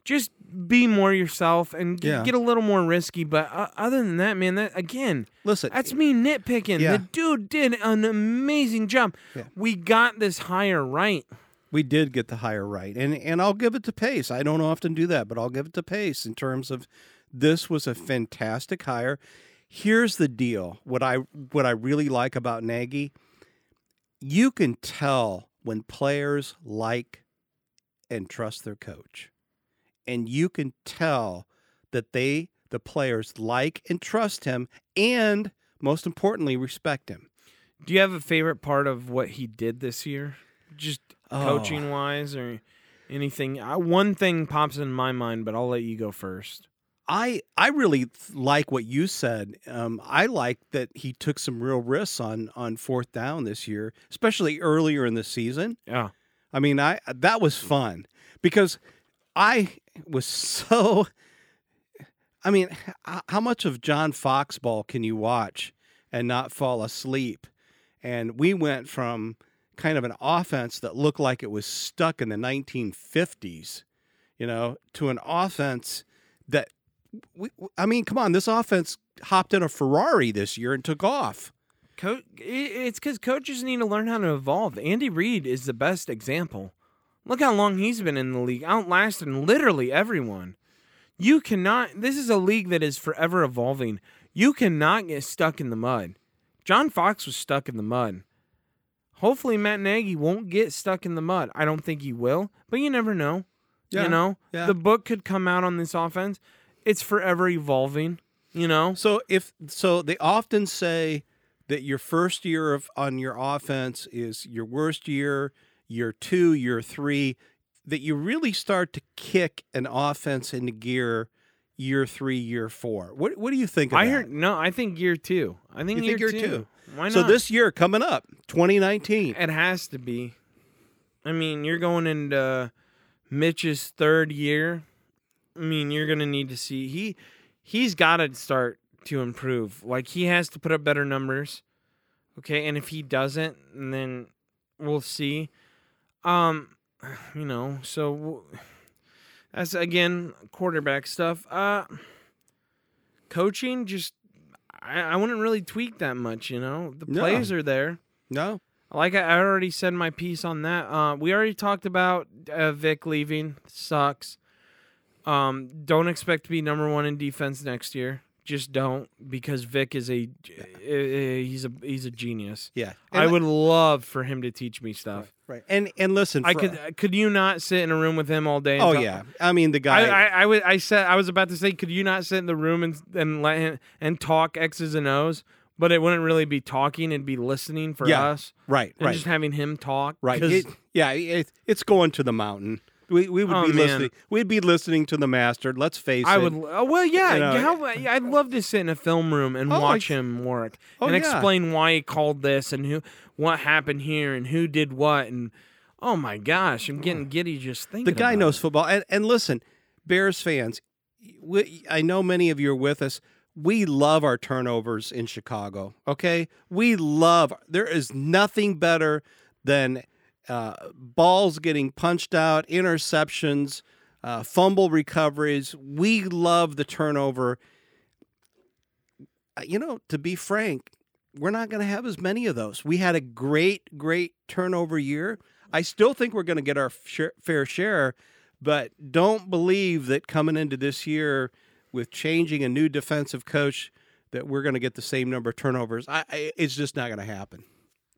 Just be more yourself and g- Yeah. get a little more risky. But uh, other than that, man, that again, Listen, that's me nitpicking. Yeah. The dude did an amazing job. Yeah. We got this higher right. we did get the higher right, and and I'll give it to Pace. I don't often do that, but I'll give it to Pace in terms of this was a fantastic hire. Here's the deal: what I what I really like about Nagy, you can tell when players like and trust their coach, and you can tell that they the players like and trust him, and most importantly, respect him. Do you have a favorite part of what he did this year? Just Oh. coaching wise or anything? I, one thing pops in my mind, but I'll let you go first. I I really like what you said. Um, I like that he took some real risks on on fourth down this year, especially earlier in the season. Yeah. I mean, I that was fun because I was so. I mean, how much of John Foxball can you watch and not fall asleep? and we went from kind of an offense that looked like it was stuck in the 1950s, you know, to an offense that we, I mean, come on, this offense hopped in a Ferrari this year and took off. Co- it's because coaches need to learn how to evolve. Andy Reid is the best example. Look how long he's been in the league, outlasting literally everyone. You cannot, this is a league that is forever evolving. You cannot get stuck in the mud. John Fox was stuck in the mud. Hopefully, Matt Nagy won't get stuck in the mud. I don't think he will, but you never know. Yeah, You know, yeah. the book could come out on this offense. It's forever evolving. You know, So if so, they often say that your first year of on your offense is your worst year. Year two, year three, that you really start to kick an offense into gear. Year three, year four. What What do you think? Of I that? heard no. I think year two. I think, You think year, year two. two? Why not? So this year coming up, 2019. It has to be. I mean, you're going into Mitch's third year. I mean, you're going to need to see he he's got to start to improve. Like he has to put up better numbers. Okay, and if he doesn't, then we'll see. Um, you know, so that's again quarterback stuff. Uh, coaching just I, I wouldn't really tweak that much. You know, the No. plays are there. No, Like I I already said my piece on that. Uh, we already talked about uh, Vic leaving. Sucks. Um, don't expect to be number one in defense next year. Just don't because Vic is a uh, he's a he's a genius. yeah. I And- would love for him to teach me stuff. Right. And and listen, I could could you not sit in a room with him all day? and Oh talk- yeah. I mean the guy. I, I, would, I said I was about to say, could you not sit in the room and and let him and talk X's and O's? But it wouldn't really be talking; it'd be listening for Yeah, us right. and Right. just having him talk. right? It- yeah, it, it's going to the mountain. We, we would Oh, be man. listening. We'd be listening to the master. Let's face I it. would. Oh, well, yeah. You know, how, I'd love to sit in a film room and Oh, watch I- him work Oh, and yeah. explain why he called this and who, what happened here and who did what and. Oh my gosh, I'm getting oh. giddy just thinking. The guy knows it. football. And, and listen, Bears fans, we, I know many of you are with us. We love our turnovers in Chicago. Okay, we love. There is nothing better than uh, balls getting punched out, interceptions, uh, fumble recoveries. We love the turnover. Uh, You know, to be frank, we're not going to have as many of those. We had a great, great turnover year. I still think we're going to get our fair share, but don't believe that coming into this year with changing a new defensive coach that we're going to get the same number of turnovers. I, I it's just not going to happen.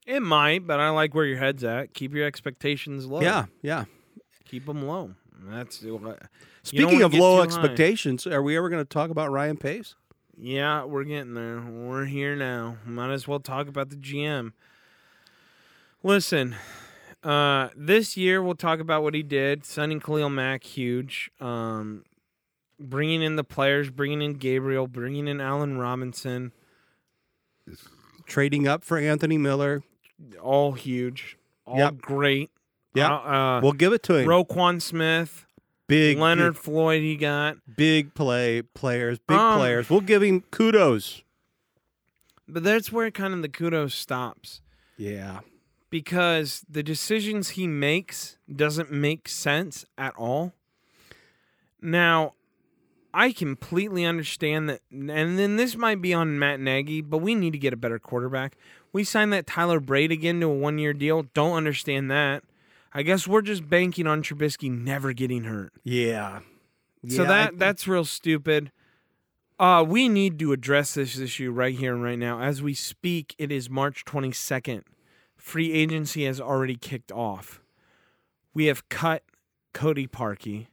It might, but I like where your head's at. Keep your expectations low. Yeah, yeah. keep them low. That's Speaking of low too high. expectations, are we ever going to talk about Ryan Pace? Yeah, we're getting there. We're here now. Might as well talk about the GM. Listen, uh, this year we'll talk about what he did. Signing Khalil Mack, huge. Um, bringing in the players, bringing in Gabriel, bringing in Allen Robinson, Trading up for Anthony Miller. All huge, all Yep. great. Yeah, Uh, uh, We'll give it to him. Roquan Smith, big Leonard Floyd, he got. big, big play players, big Um, players. We'll give him kudos. But that's where kind of the kudos stops. Yeah. because the decisions he makes doesn't make sense at all. Now, I completely understand that, and then this might be on Matt Nagy, but we need to get a better quarterback. We signed that Tyler Bray again to a one year deal. Don't understand that. I guess we're just banking on Trubisky never getting hurt. Yeah. So that that's real stupid. Uh, we need to address this issue right here and right now. As we speak, it is March 22nd. Free agency has already kicked off. We have cut Cody Parkey.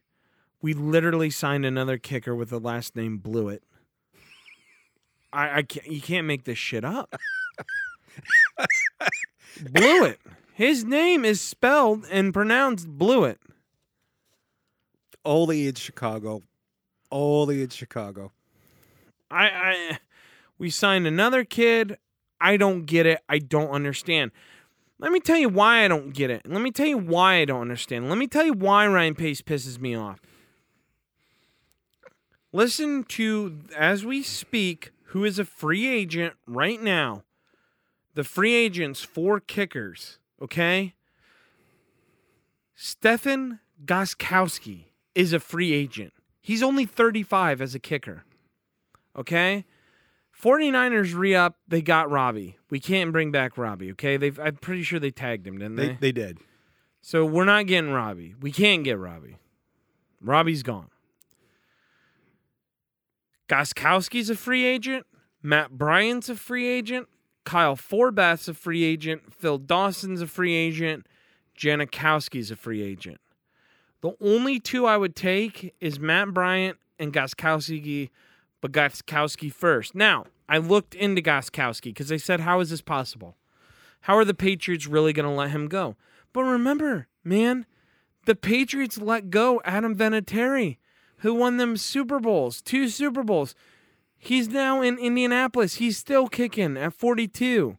We literally signed another kicker with the last name Blewitt. I, I can't, you can't make this shit up. Blewitt. His name is spelled and pronounced Blewitt. only in Chicago. Only in Chicago. I, I we signed another kid. I don't get it. I don't understand. Let me tell you why I don't get it. Let me tell you why I don't understand. Let me tell you why Ryan Pace pisses me off. Listen to as we speak who is a free agent right now. The free agents for kickers, okay? Stefan Gostkowski is a free agent. He's only 35 as a kicker. Okay? 49ers re up, they got Robbie. We can't bring back Robbie, okay? They've I'm pretty sure they tagged him, didn't they? They, they did. So we're not getting Robbie. We can't get Robbie. Robbie's gone. Gostkowski's a free agent. Matt Bryant's a free agent. Kyle Forbath's a free agent. Phil Dawson's a free agent. Janikowski's a free agent. The only two I would take is Matt Bryant and Gostkowski, but Gostkowski first. Now, I looked into Gostkowski because they said, How is this possible? How are the Patriots really going to let him go? But remember, man, the Patriots let go Adam Vinatieri, who won them Super Bowls, two Super Bowls. He's now in Indianapolis. He's still kicking at 42.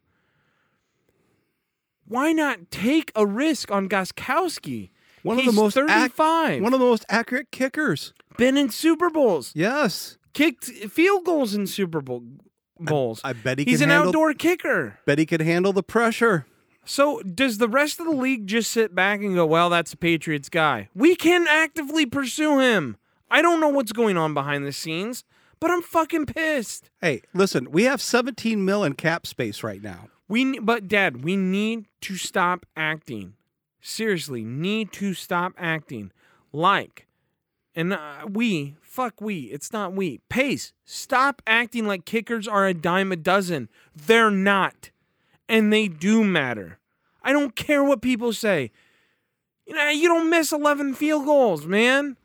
Why not take a risk on Gostkowski? One He's of the most ac- 35. one of the most accurate kickers. Been in Super Bowls. Yes. Kicked field goals in Super Bowl bowls. I bet he He's an handle, outdoor kicker. bet he could handle the pressure. So does the rest of the league just sit back and go, "Well, that's a Patriots guy. We can actively pursue him." I don't know what's going on behind the scenes, but I'm fucking pissed. Hey, listen, we have 17 mil in cap space right now. We but dad, we need to stop acting. Seriously, need to stop acting like and uh, we fuck we, it's not we. Pace, stop acting like kickers are a dime a dozen. They're not. And they do matter. I don't care what people say. You know, you don't miss 11 field goals, man.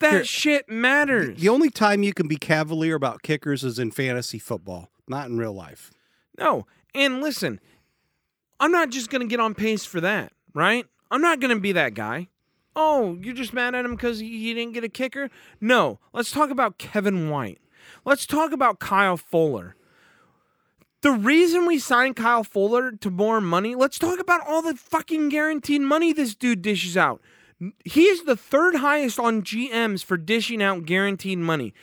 That Here, shit matters. The only time you can be cavalier about kickers is in fantasy football, not in real life. No. And listen, I'm not just going to get on pace for that, right? I'm not going to be that guy. Oh, you're just mad at him because he didn't get a kicker? No. Let's talk about Kevin White. Let's talk about Kyle Fuller. The reason we signed Kyle Fuller to more money, let's talk about all the fucking guaranteed money this dude dishes out. He is the third highest on GMs for dishing out guaranteed money.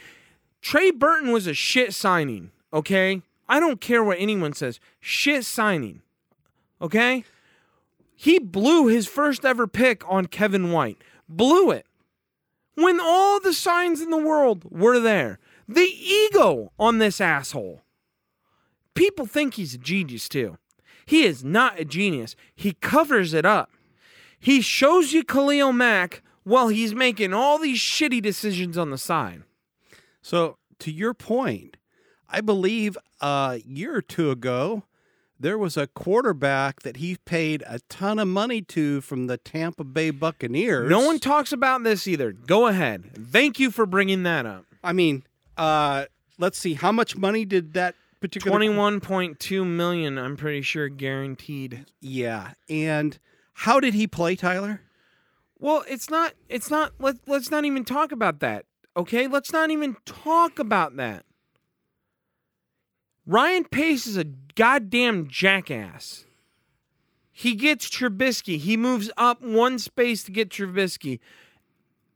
Trey Burton was a shit signing, okay? I don't care what anyone says. Shit signing, okay? He blew his first ever pick on Kevin White. Blew it. When all the signs in the world were there. The ego on this asshole. People think he's a genius too. He is not a genius. He covers it up. He shows you Khalil Mack while he's making all these shitty decisions on the side. So, to your point, I believe a year or two ago, there was a quarterback that he paid a ton of money to from the Tampa Bay Buccaneers. No one talks about this either. Go ahead. Thank you for bringing that up. I mean, uh, let's see, how much money did that particular Twenty-one point two million. I'm pretty sure guaranteed. Yeah, and how did he play, Tyler? Well, it's not. It's not. Let Let's not even talk about that. Okay. Let's not even talk about that. Ryan Pace is a goddamn jackass. He gets Trubisky. He moves up one space to get Trubisky.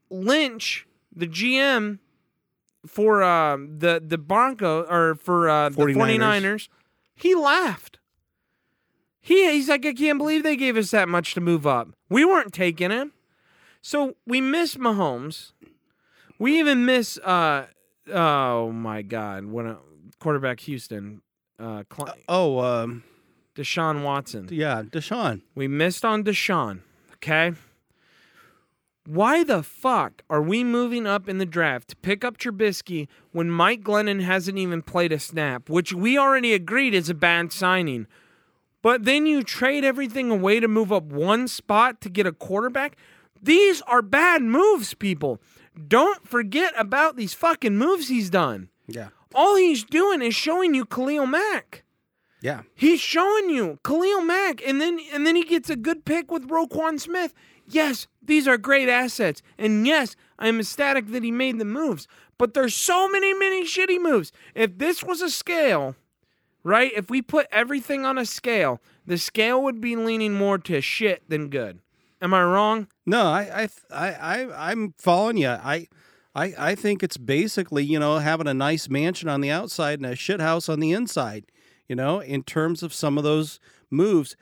Lynch, the GM for uh, the the Bronco or for uh, the 49ers. 49ers, he laughed. He he's like, I can't believe they gave us that much to move up. We weren't taking him. So we miss Mahomes. We even miss uh oh my god, when a quarterback Houston, uh Cl- Oh, um, Deshaun Watson. yeah, Deshaun. We missed on Deshaun. Okay. Why the fuck are we moving up in the draft to pick up Trubisky when Mike Glennon hasn't even played a snap, which we already agreed is a bad signing? But then you trade everything away to move up one spot to get a quarterback? These are bad moves, people. Don't forget about these fucking moves he's done. Yeah, All he's doing is showing you Khalil Mack. yeah. He's showing you Khalil Mack, and then and then he gets a good pick with Roquan Smith. Yes, these are great assets, and yes, I am ecstatic that he made the moves. But there's so many, many shitty moves. If this was a scale, right? If we put everything on a scale, the scale would be leaning more to shit than good. Am I wrong? No, I, I, I, I'm following you. I, I, I think it's basically you know having a nice mansion on the outside and a shit house on the inside. You know, in terms of some of those moves,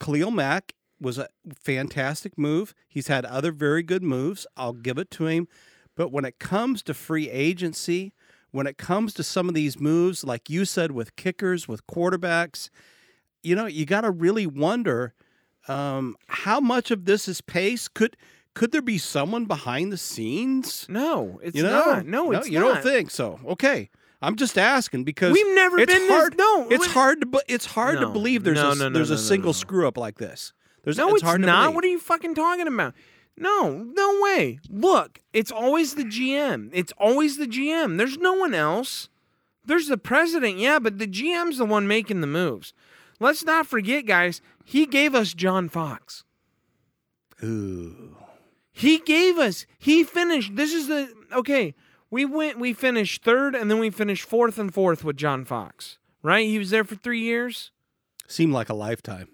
Khalil Mack was a fantastic move. He's had other very good moves. I'll give it to him. But when it comes to free agency, when it comes to some of these moves, like you said, with kickers, with quarterbacks, you know, you got to really wonder um, how much of this is pace. Could could there be someone behind the scenes? No, it's you know, not. No, it's you not. don't think so. Okay, I'm just asking because We've never it's been hard. this. No, it's we- hard to it's hard to believe there's No, a no, no, there's no, a no, single no. screw up like this. There's No, it's, it's, hard not. believe. What are you fucking talking about? No, no way. Look, it's always the GM. It's always the GM. There's no one else. There's the president, yeah, but the GM's the one making the moves. Let's not forget, guys, he gave us John Fox. Ooh. He gave us, he finished. This is the, okay, we went, we finished third, and then we finished fourth and fourth with John Fox, right? He was there for three years. Seemed like a lifetime.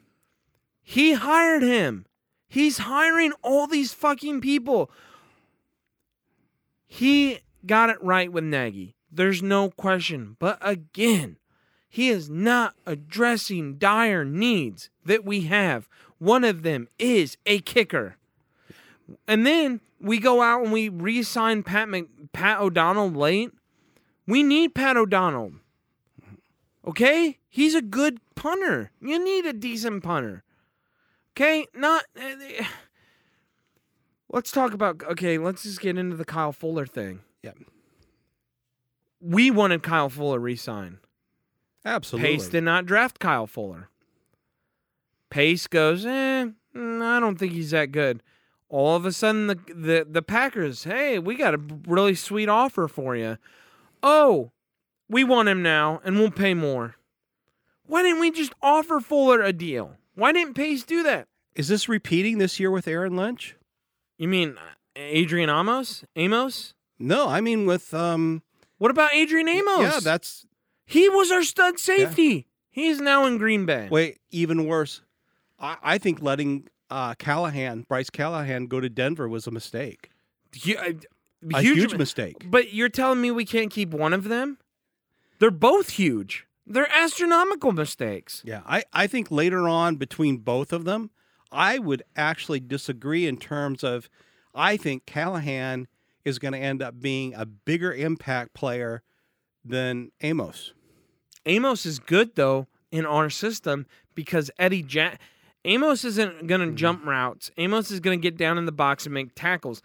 He hired him. He's hiring all these fucking people. He got it right with Nagy. There's no question. But again, he is not addressing dire needs that we have. One of them is a kicker. And then we go out and we re-sign Pat Mc, Pat O'Donnell late. We need Pat O'Donnell. Okay? He's a good punter. You need a decent punter. Okay, not. Uh, let's talk about. Okay, let's just get into the Kyle Fuller thing. Yep. We wanted Kyle Fuller re-sign. Absolutely. Pace did not draft Kyle Fuller. Pace goes, eh, mm, I don't think he's that good. All of a sudden, the the the Packers, hey, we got a really sweet offer for you. Oh, we want him now, and we'll pay more. Why didn't we just offer Fuller a deal? Why didn't Pace do that? Is this repeating this year with Aaron Lynch? You mean uh, Adrian Amos? Amos? No, I mean with um What about Adrian Amos? Yeah, that's he was our stud safety. He's now in Green Bay. wait, even worse. I, I think letting uh Callahan, Bryce Callahan go to Denver was a mistake. Hu- uh, A huge, mistake. But you're telling me we can't keep one of them? They're both huge. They're astronomical mistakes. Yeah, I, I think later on between both of them, I would actually disagree in terms of I think Callahan is going to end up being a bigger impact player than Amos. Amos is good though in our system because Eddie Jack Amos isn't going to Mm-hmm. jump routes. Amos is going to get down in the box and make tackles.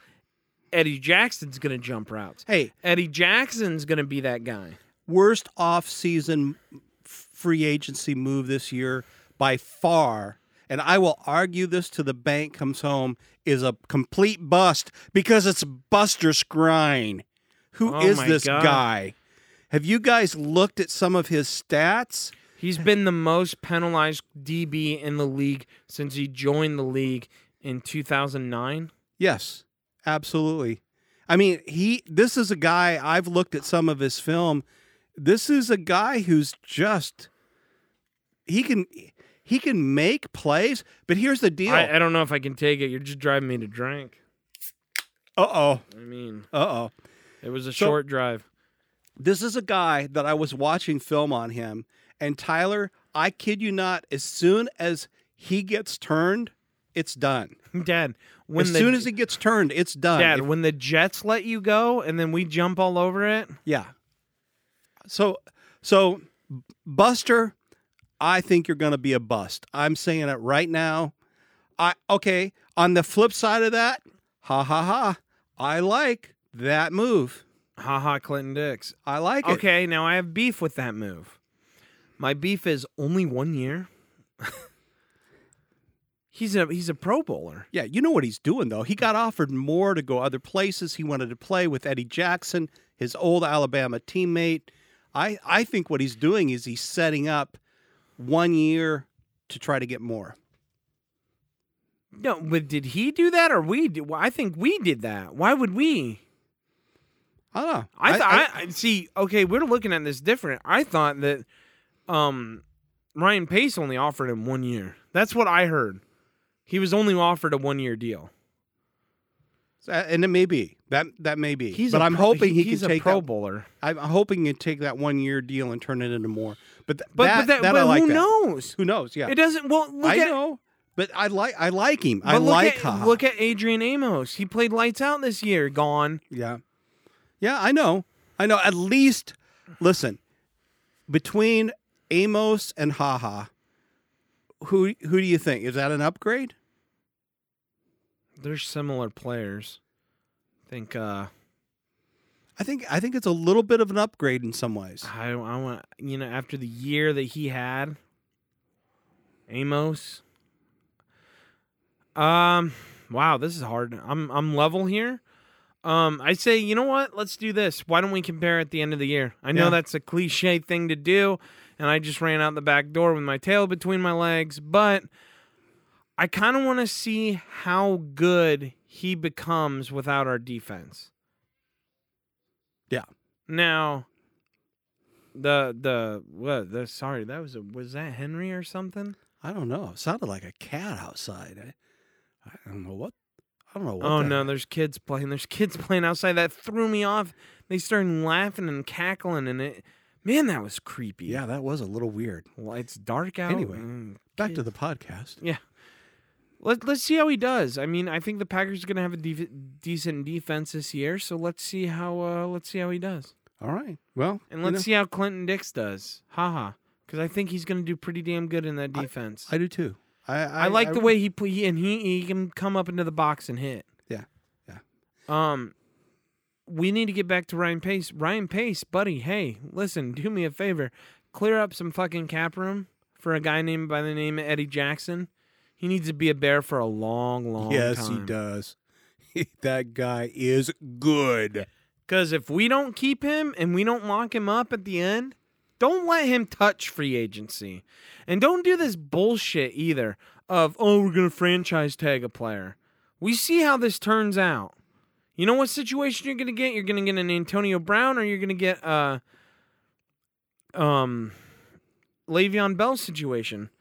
Eddie Jackson's going to jump routes. Hey, Eddie Jackson's going to be that guy. Worst off-season free agency move this year by far, and I will argue this to the bank comes home, is a complete bust because it's Buster Skrine. Who oh is Oh my this God. guy? Have you guys looked at some of his stats? He's been the most penalized DB in the league since he joined the league in 2009. Yes, absolutely. I mean, he this is a guy I've looked at some of his film. This is a guy who's just he can he can make plays, but here's the deal. I, I don't know if I can take it. You're just driving me to drink. Uh-oh. I mean, Uh-oh. it was a So- short drive. This is a guy that I was watching film on him and Tyler, I kid you not, as soon as he gets turned, it's done. Dad, when as the soon as he gets turned, it's done. Dad, If- when the Jets let you go and then we jump all over it, Yeah. So so Buster, I think you're going to be a bust. I'm saying it right now. I okay, on the flip side of that, ha ha ha. I like that move. haha, Clinton Dix. I like it. Okay, now I have beef with that move. My beef is only one year. he's a he's a Pro Bowler. Yeah, you know what he's doing though. He got offered more to go other places. He wanted to play with Eddie Jackson, his old Alabama teammate. I I think what he's doing is he's setting up one year to try to get more. No, but did he do that or we? Did? Well, I think we did that. Why would we? I don't know. I thought I, see. Okay, we're looking at this different. I thought that um, Ryan Pace only offered him one year. That's what I heard. He was only offered a one year deal. And it may be that that may be. He's but i I'm hoping he he's can a take Pro that. Bowler. I'm hoping he can take that one year deal and turn it into more. But th- But that, but, that, that but I like who knows? Who knows? Yeah, It doesn't. Well, look I at know. But I like I like him. I but look like at, Ha. look at Adrian Amos. He played lights out this year. Gone. Yeah. Yeah, I know. I know. At least, listen, between Amos and Haha, who who do you think? Is that an upgrade? They're similar players. I think. uh I think I think it's a little bit of an upgrade in some ways. I I want you know after the year that he had, Amos. Um, wow, this is hard. I'm I'm level here. Um, I say you know what? Let's do this. Why don't we compare at the end of the year? I know Yeah. that's a cliche thing to do, and I just ran out the back door with my tail between my legs, but I kind of want to see how good he becomes without our defense. Yeah. Now, the the what? The sorry, that was a was that Henry or something? I don't know. It sounded like a cat outside. I, I don't know what. I don't know what. oh no, there's kids playing. There's kids playing outside. That threw me off. They started laughing and cackling, and it, man, that was creepy. Yeah, that was a little weird. well, it's dark out. Anyway, and Back to the podcast. Let, let's see how he does. I mean, I think the Packers are going to have a def- decent defense this year, so let's see how uh, let's see how he does, All right. Well, and let's know, see how Clinton Dix does. Haha, because I think he's going to do pretty damn good in that defense. I, I do too. I I, like the way he he and he he can come up into the box and hit. Yeah, yeah. Um, we need to get back to Ryan Pace. Ryan Pace, buddy. Hey, listen, do me a favor, clear up some fucking cap room for a guy named by the name of Eddie Jackson. He needs to be a bear for a long, long Yes, time. Yes, he does. that guy is good. Because if we don't keep him and we don't lock him up at the end, don't let him touch free agency. And don't do this bullshit either of, oh, we're going to franchise tag a player. We see how this turns out. You know what situation you're going to get? You're going to get an Antonio Brown or you're going to get uh, um, Le'Veon Bell situation.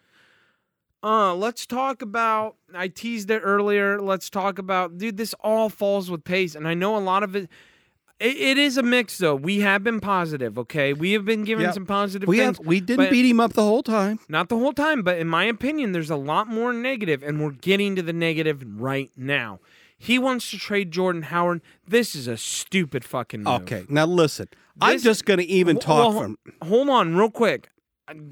Uh, let's talk about. I teased it earlier. Let's talk about, dude. This all falls with pace, and I know a lot of it. It, it is a mix, though. We have been positive. Okay, we have been given Yeah. some positive We things. have we didn't beat him up the whole time. Not the whole time, but in my opinion, there's a lot more negative, and we're getting to the negative right now. He wants to trade Jordan Howard. This is a stupid fucking move. Okay, now listen. I'm just going to even talk well, from. Hold on, real quick,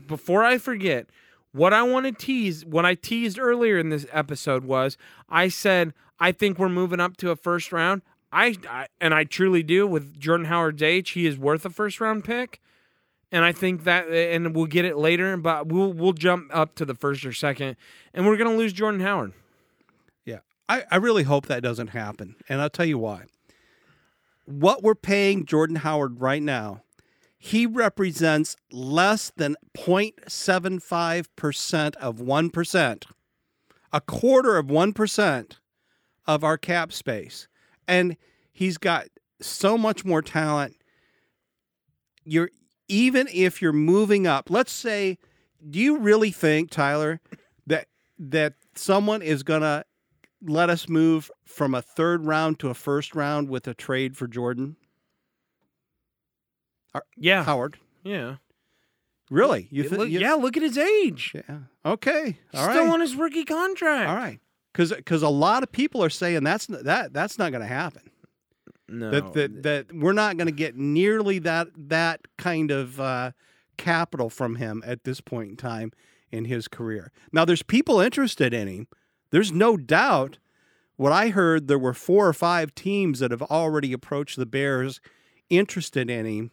before I forget. What I want to tease, what I teased earlier in this episode was, I said I think we're moving up to a first round. I, I and I truly do with Jordan Howard's age, he is worth a first round pick. And I think that, and we'll get it later, but we'll we'll jump up to the first or second, and we're gonna lose Jordan Howard. Yeah, I, I really hope that doesn't happen, and I'll tell you why. What we're paying Jordan Howard right now, he represents less than 0.75% of 1%, a quarter of 1% of our cap space. And he's got so much more talent. You're even if you're moving up, let's say, do you really think, Tyler, that that someone is gonna let us move from a third round to a first round with a trade for Jordan Yeah, Howard? yeah, Really? You Yeah, think? look, yeah. Look at his age. Yeah. Okay. All right. still on his rookie contract. All right. Because because a lot of people are saying that's that that's not going to happen. No, That that that we're not going to get nearly that that kind of uh, capital from him at this point in time in his career. Now, there's people interested in him. There's no doubt. What I heard, there were four or five teams that have already approached the Bears interested in him.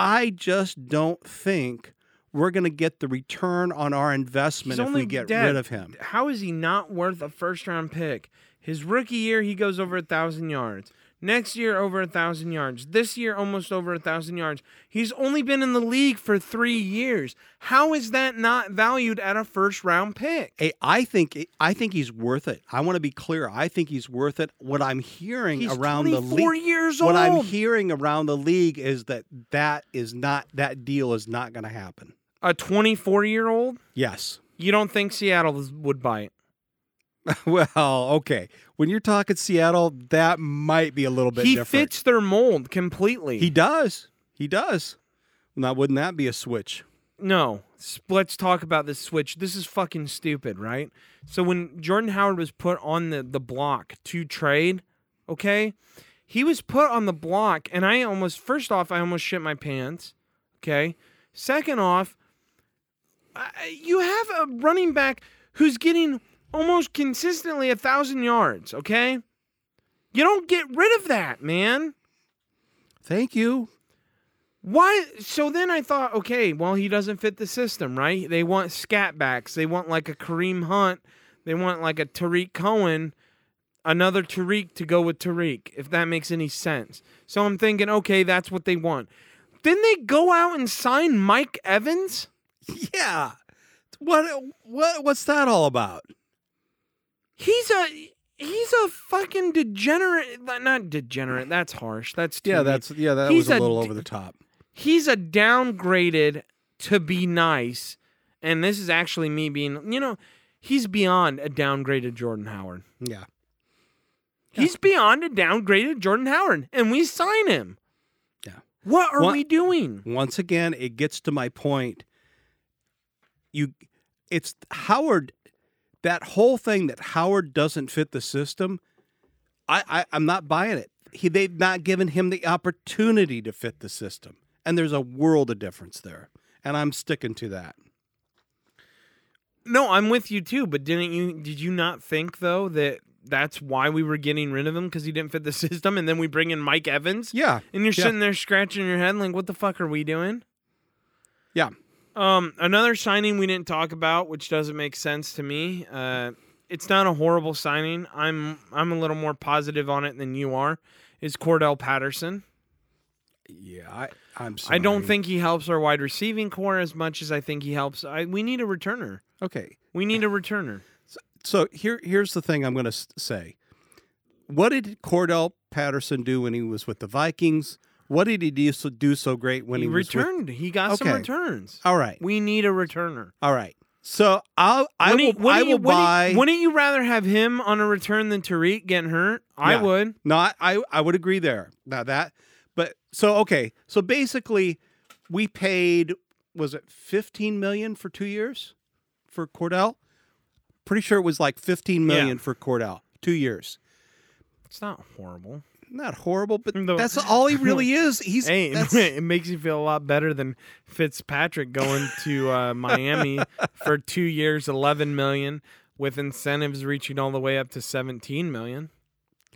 I just don't think we're going to get the return on our investment He's if we get dead. rid of him. how is he not worth a first round pick? His rookie year, he goes over a thousand yards. Next year, over a thousand yards. This year, almost over a thousand yards. He's only been in the league for three years. How is that not valued at a first round pick? Hey, I think I think he's worth it. I want to be clear. I think he's worth it. What I'm hearing He's around the 24 league, years old. what I'm hearing around the league is that that is not that deal is not going to happen. a 24 year old? Yes, You don't think Seattle would buy it? well, okay. When you're talking Seattle, that might be a little bit he different. fits their mold completely. He does. He does. Now, wouldn't that be a switch? No. Let's talk about this switch. This is fucking stupid, right? So when Jordan Howard was put on the, the block to trade, okay, he was put on the block, and I almost, first off, I almost shit my pants, okay? Second off, you have a running back who's getting almost consistently a thousand yards, okay? You don't get rid of that, man. Thank you. Why? So then I thought, okay, well, he doesn't fit the system, right? They want scat backs. They want like a Kareem Hunt. They want like a Tarik Cohen, another Tarik to go with Tarik, if that makes any sense. So I'm thinking, okay, that's what they want. Then they go out and sign Mike Evans. Yeah. What what what's that all about? He's a he's a fucking degenerate. Not degenerate. That's harsh. That's Yeah, that's yeah, that He's was a a little over the top. he's a downgraded to be nice. And this is actually me being, you know, he's beyond a downgraded Jordan Howard. Yeah. He's beyond a downgraded Jordan Howard, and we sign him. Yeah. What are What- we doing? Once again, it gets to my point. You it's Howard that whole thing that Howard doesn't fit the system. I, I I'm not buying it. He they've not given him the opportunity to fit the system. And there's a world of difference there. And I'm sticking to that. No, I'm with you too. But didn't you? Did you not think though that that's why we were getting rid of him because he didn't fit the system, and then we bring in Mike Evans, Yeah. and you're Yeah. sitting there scratching your head like, what the fuck are we doing? Yeah. Um, another signing we didn't talk about, which doesn't make sense to me. Uh, it's not a horrible signing. I'm I'm a little more positive on it than you are. Is Cordarrelle Patterson? Yeah, I, I'm sorry. I don't think he helps our wide receiving corps as much as I think he helps. I, we need a returner. Okay. We need a returner. So here, here's the thing I'm going to say. What did Cordarrelle Patterson do when he was with the Vikings? What did he do so, do so great when he, he, was with? returned. he got some returns. All right, We need a returner. all right. So I'll, I will, you- I will you- buy. Wouldn't you rather have him on a return than Tarik getting hurt? I Yeah. would. No, I, I, would agree there. Now that, but so okay. So basically, we paid was it 15 million for two years for Cordarrelle? Pretty sure it was like 15 million for Cordarrelle, two years. It's not horrible. Not horrible, but No. that's all he really is. He's Hey, it makes you feel a lot better than Fitzpatrick going to uh, Miami for two years, eleven million, with incentives reaching all the way up to seventeen million.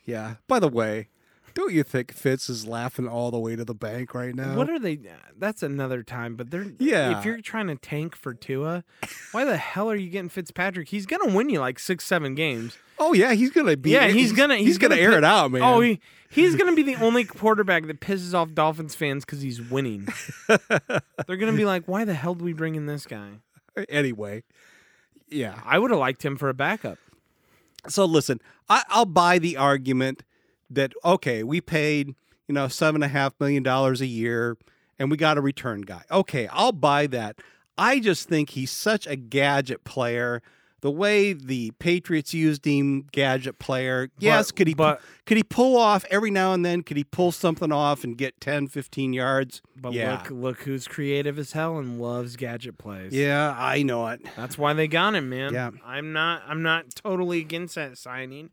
Yeah. By the way, don't you think Fitz is laughing all the way to the bank right now? What are they? Uh, that's another time. But they're Yeah. If you're trying to tank for Tua, why the hell are you getting Fitzpatrick? He's gonna win you like six, seven games. oh yeah, he's gonna be. Yeah, he's gonna- He's, he's gonna, gonna air it out, man. Oh, he, he's gonna be the only quarterback that pisses off Dolphins fans because he's winning. They're gonna be like, why the hell do we bring in this guy? anyway. Yeah. I would have liked him for a backup. So listen, I, I'll buy the argument that okay, we paid you know seven and a half million dollars a year, and we got a return guy. Okay, I'll buy that. I just think he's such a gadget player. The way the Patriots used him, gadget player. Yes, But- could he but- could he pull off every now and then? Could he pull something off and get 10, 15 yards? But yeah, look, look who's creative as hell and loves gadget plays. yeah, I know it. that's why they got him, man. Yeah. I'm not. I'm not totally against that signing.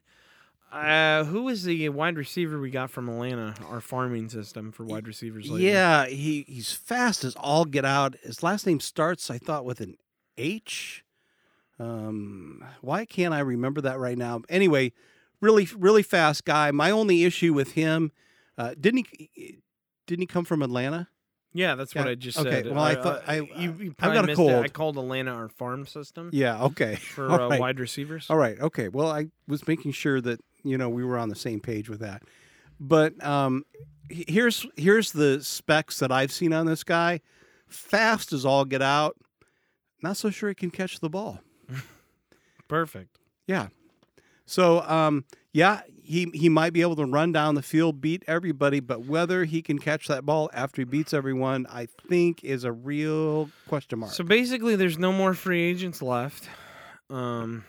Uh, who was the wide receiver we got from Atlanta? Our farming system for wide receivers. Lately? Yeah, he he's fast as all get out. His last name starts, I thought, with an H. Um, why can't I remember that right now? Anyway, really, really fast guy. My only issue with him, uh, didn't he? Didn't he come from Atlanta? yeah, that's what I just okay, said. well, I Uh, thought- I- you, you I've got a missed it. I called Atlanta our farm system Yeah. Okay. for uh, right. wide receivers. All right. Okay. Well, I was making sure that you know we were on the same page with that. But um, here's here's the specs that I've seen on this guy. Fast as all get out. Not so sure he can catch the ball. Perfect. Yeah. So um, yeah, he he might be able to run down the field, beat everybody, but whether he can catch that ball after he beats everyone, I think is a real question mark. So basically, there's no more free agents left. Um,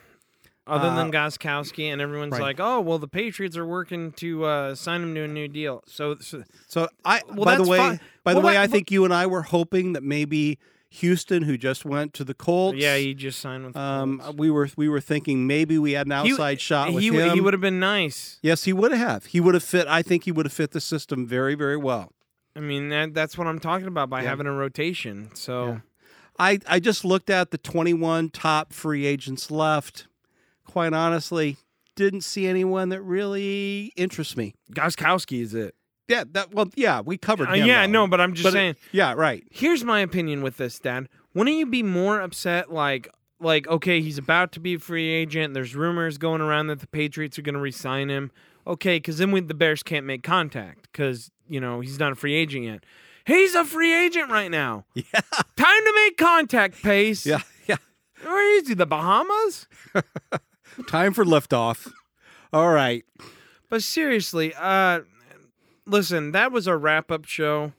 other Uh, than Gostkowski, and everyone's right. like, "Oh, well, the Patriots are working to uh, sign him to a new deal." So, so So I, Well, by the way, fine. by Well, the way, I think you and I were hoping that maybe Houston, who just went to the Colts, yeah, he just signed with. the um, Colts. we were we were thinking maybe we had an He- outside shot with he him. he would have been nice. yes, he would have. He would have fit. I think he would have fit the system very very well. I mean, that, that's what I'm talking about by Yeah. having a rotation. So. Yeah. I I just looked at the 21 top free agents left. Quite honestly, didn't see anyone that really interests me. Gostkowski is it? Yeah, that well, yeah, we covered. Uh, him, yeah, though. no, but I'm just But it- saying. yeah, right. Here's my opinion with this, Dad. Wouldn't you be more upset, like, like okay, he's about to be a free agent. There's rumors going around that the Patriots are going to re-sign him. Okay, because then we, the Bears can't make contact because you know he's not a free agent yet. He's a free agent right now. Yeah, Time to make contact, Pace. yeah, yeah. Where is he? The Bahamas? Time for liftoff. All right. But seriously, uh, listen, that was our wrap up show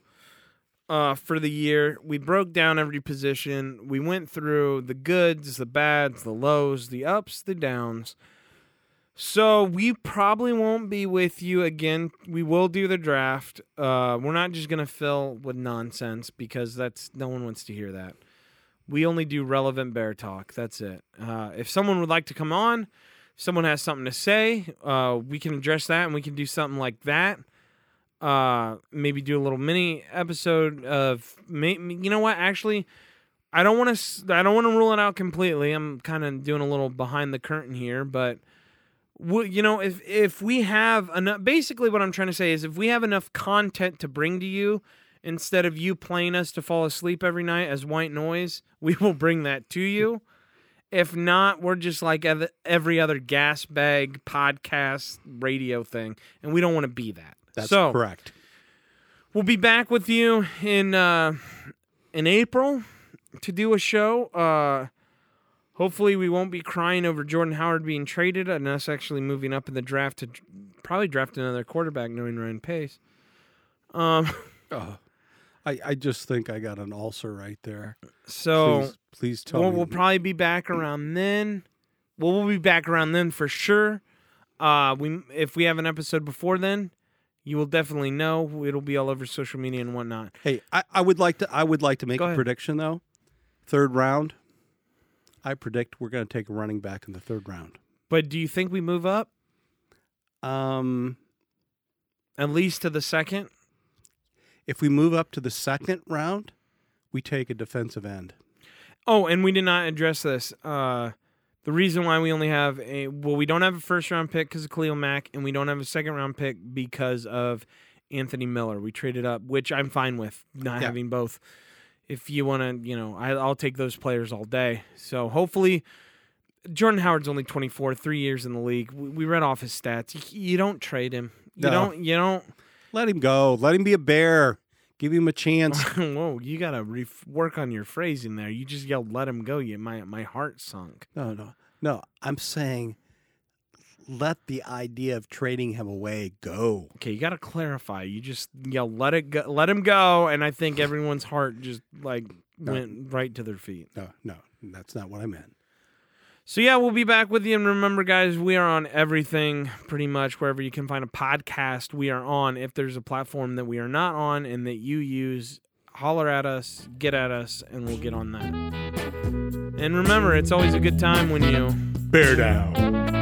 uh, for the year. We broke down every position. We went through the goods, the bads, the lows, the ups, the downs. So we probably won't be with you again. We will do the draft. Uh, we're not just gonna fill with nonsense because that's no one wants to hear that. We only do relevant bear talk. That's it. Uh, if someone would like to come on, if someone has something to say, uh, we can address that and we can do something like that. Uh, maybe do a little mini episode of, you know what? Actually, I don't want to. I don't want to rule it out completely. I'm kind of doing a little behind the curtain here, but you know, if if we have enough, basically what I'm trying to say is, if we have enough content to bring to you, instead of you playing us to fall asleep every night as white noise, we will bring that to you. If not, we're just like every other gas bag podcast radio thing, and we don't want to be that. That's so correct. we'll be back with you in uh, in April to do a show. Uh, hopefully, we won't be crying over Jordan Howard being traded and us actually moving up in the draft to probably draft another quarterback, knowing Ryan Pace. Um, Oh, I, I just think I got an ulcer right there. so please, please tell we'll, me. we'll probably be back around then. Well, we'll be back around then for sure. Uh, we if we have an episode before then, you will definitely know. It'll be all over social media and whatnot. hey, I, I would like to. I would like to make a prediction though. Third round. I predict we're going to take a running back in the third round. But do you think we move up Um, at least to the second? If we move up to the second round, we take a defensive end. Oh, and we did not address this. Uh, the reason why we only have a well, we don't have a first round pick because of Khalil Mack, and we don't have a second round pick because of Anthony Miller. We traded up, which I'm fine with not Yeah. having both. If you want to, you know, I, I'll take those players all day. So hopefully, Jordan Howard's only 24, three years in the league. We, we read off his stats. You, you don't trade him. You No. don't. You don't. Let him go. Let him be a bear. Give him a chance. Whoa, you gotta re- work on your phrasing there. You just yelled "let him go." You my my heart sunk. No, no, no. I'm saying let the idea of trading him away go. Okay, you got to clarify. You just yell, "Let it go, let him go," and I think everyone's heart just like No. went right to their feet. No, no, that's not what I meant. So yeah, we'll be back with you. And remember, guys, we are on everything pretty much wherever you can find a podcast. We are on. If there's a platform that we are not on and that you use, holler at us, get at us, and we'll get on that. And remember, it's always a good time when you Bear down.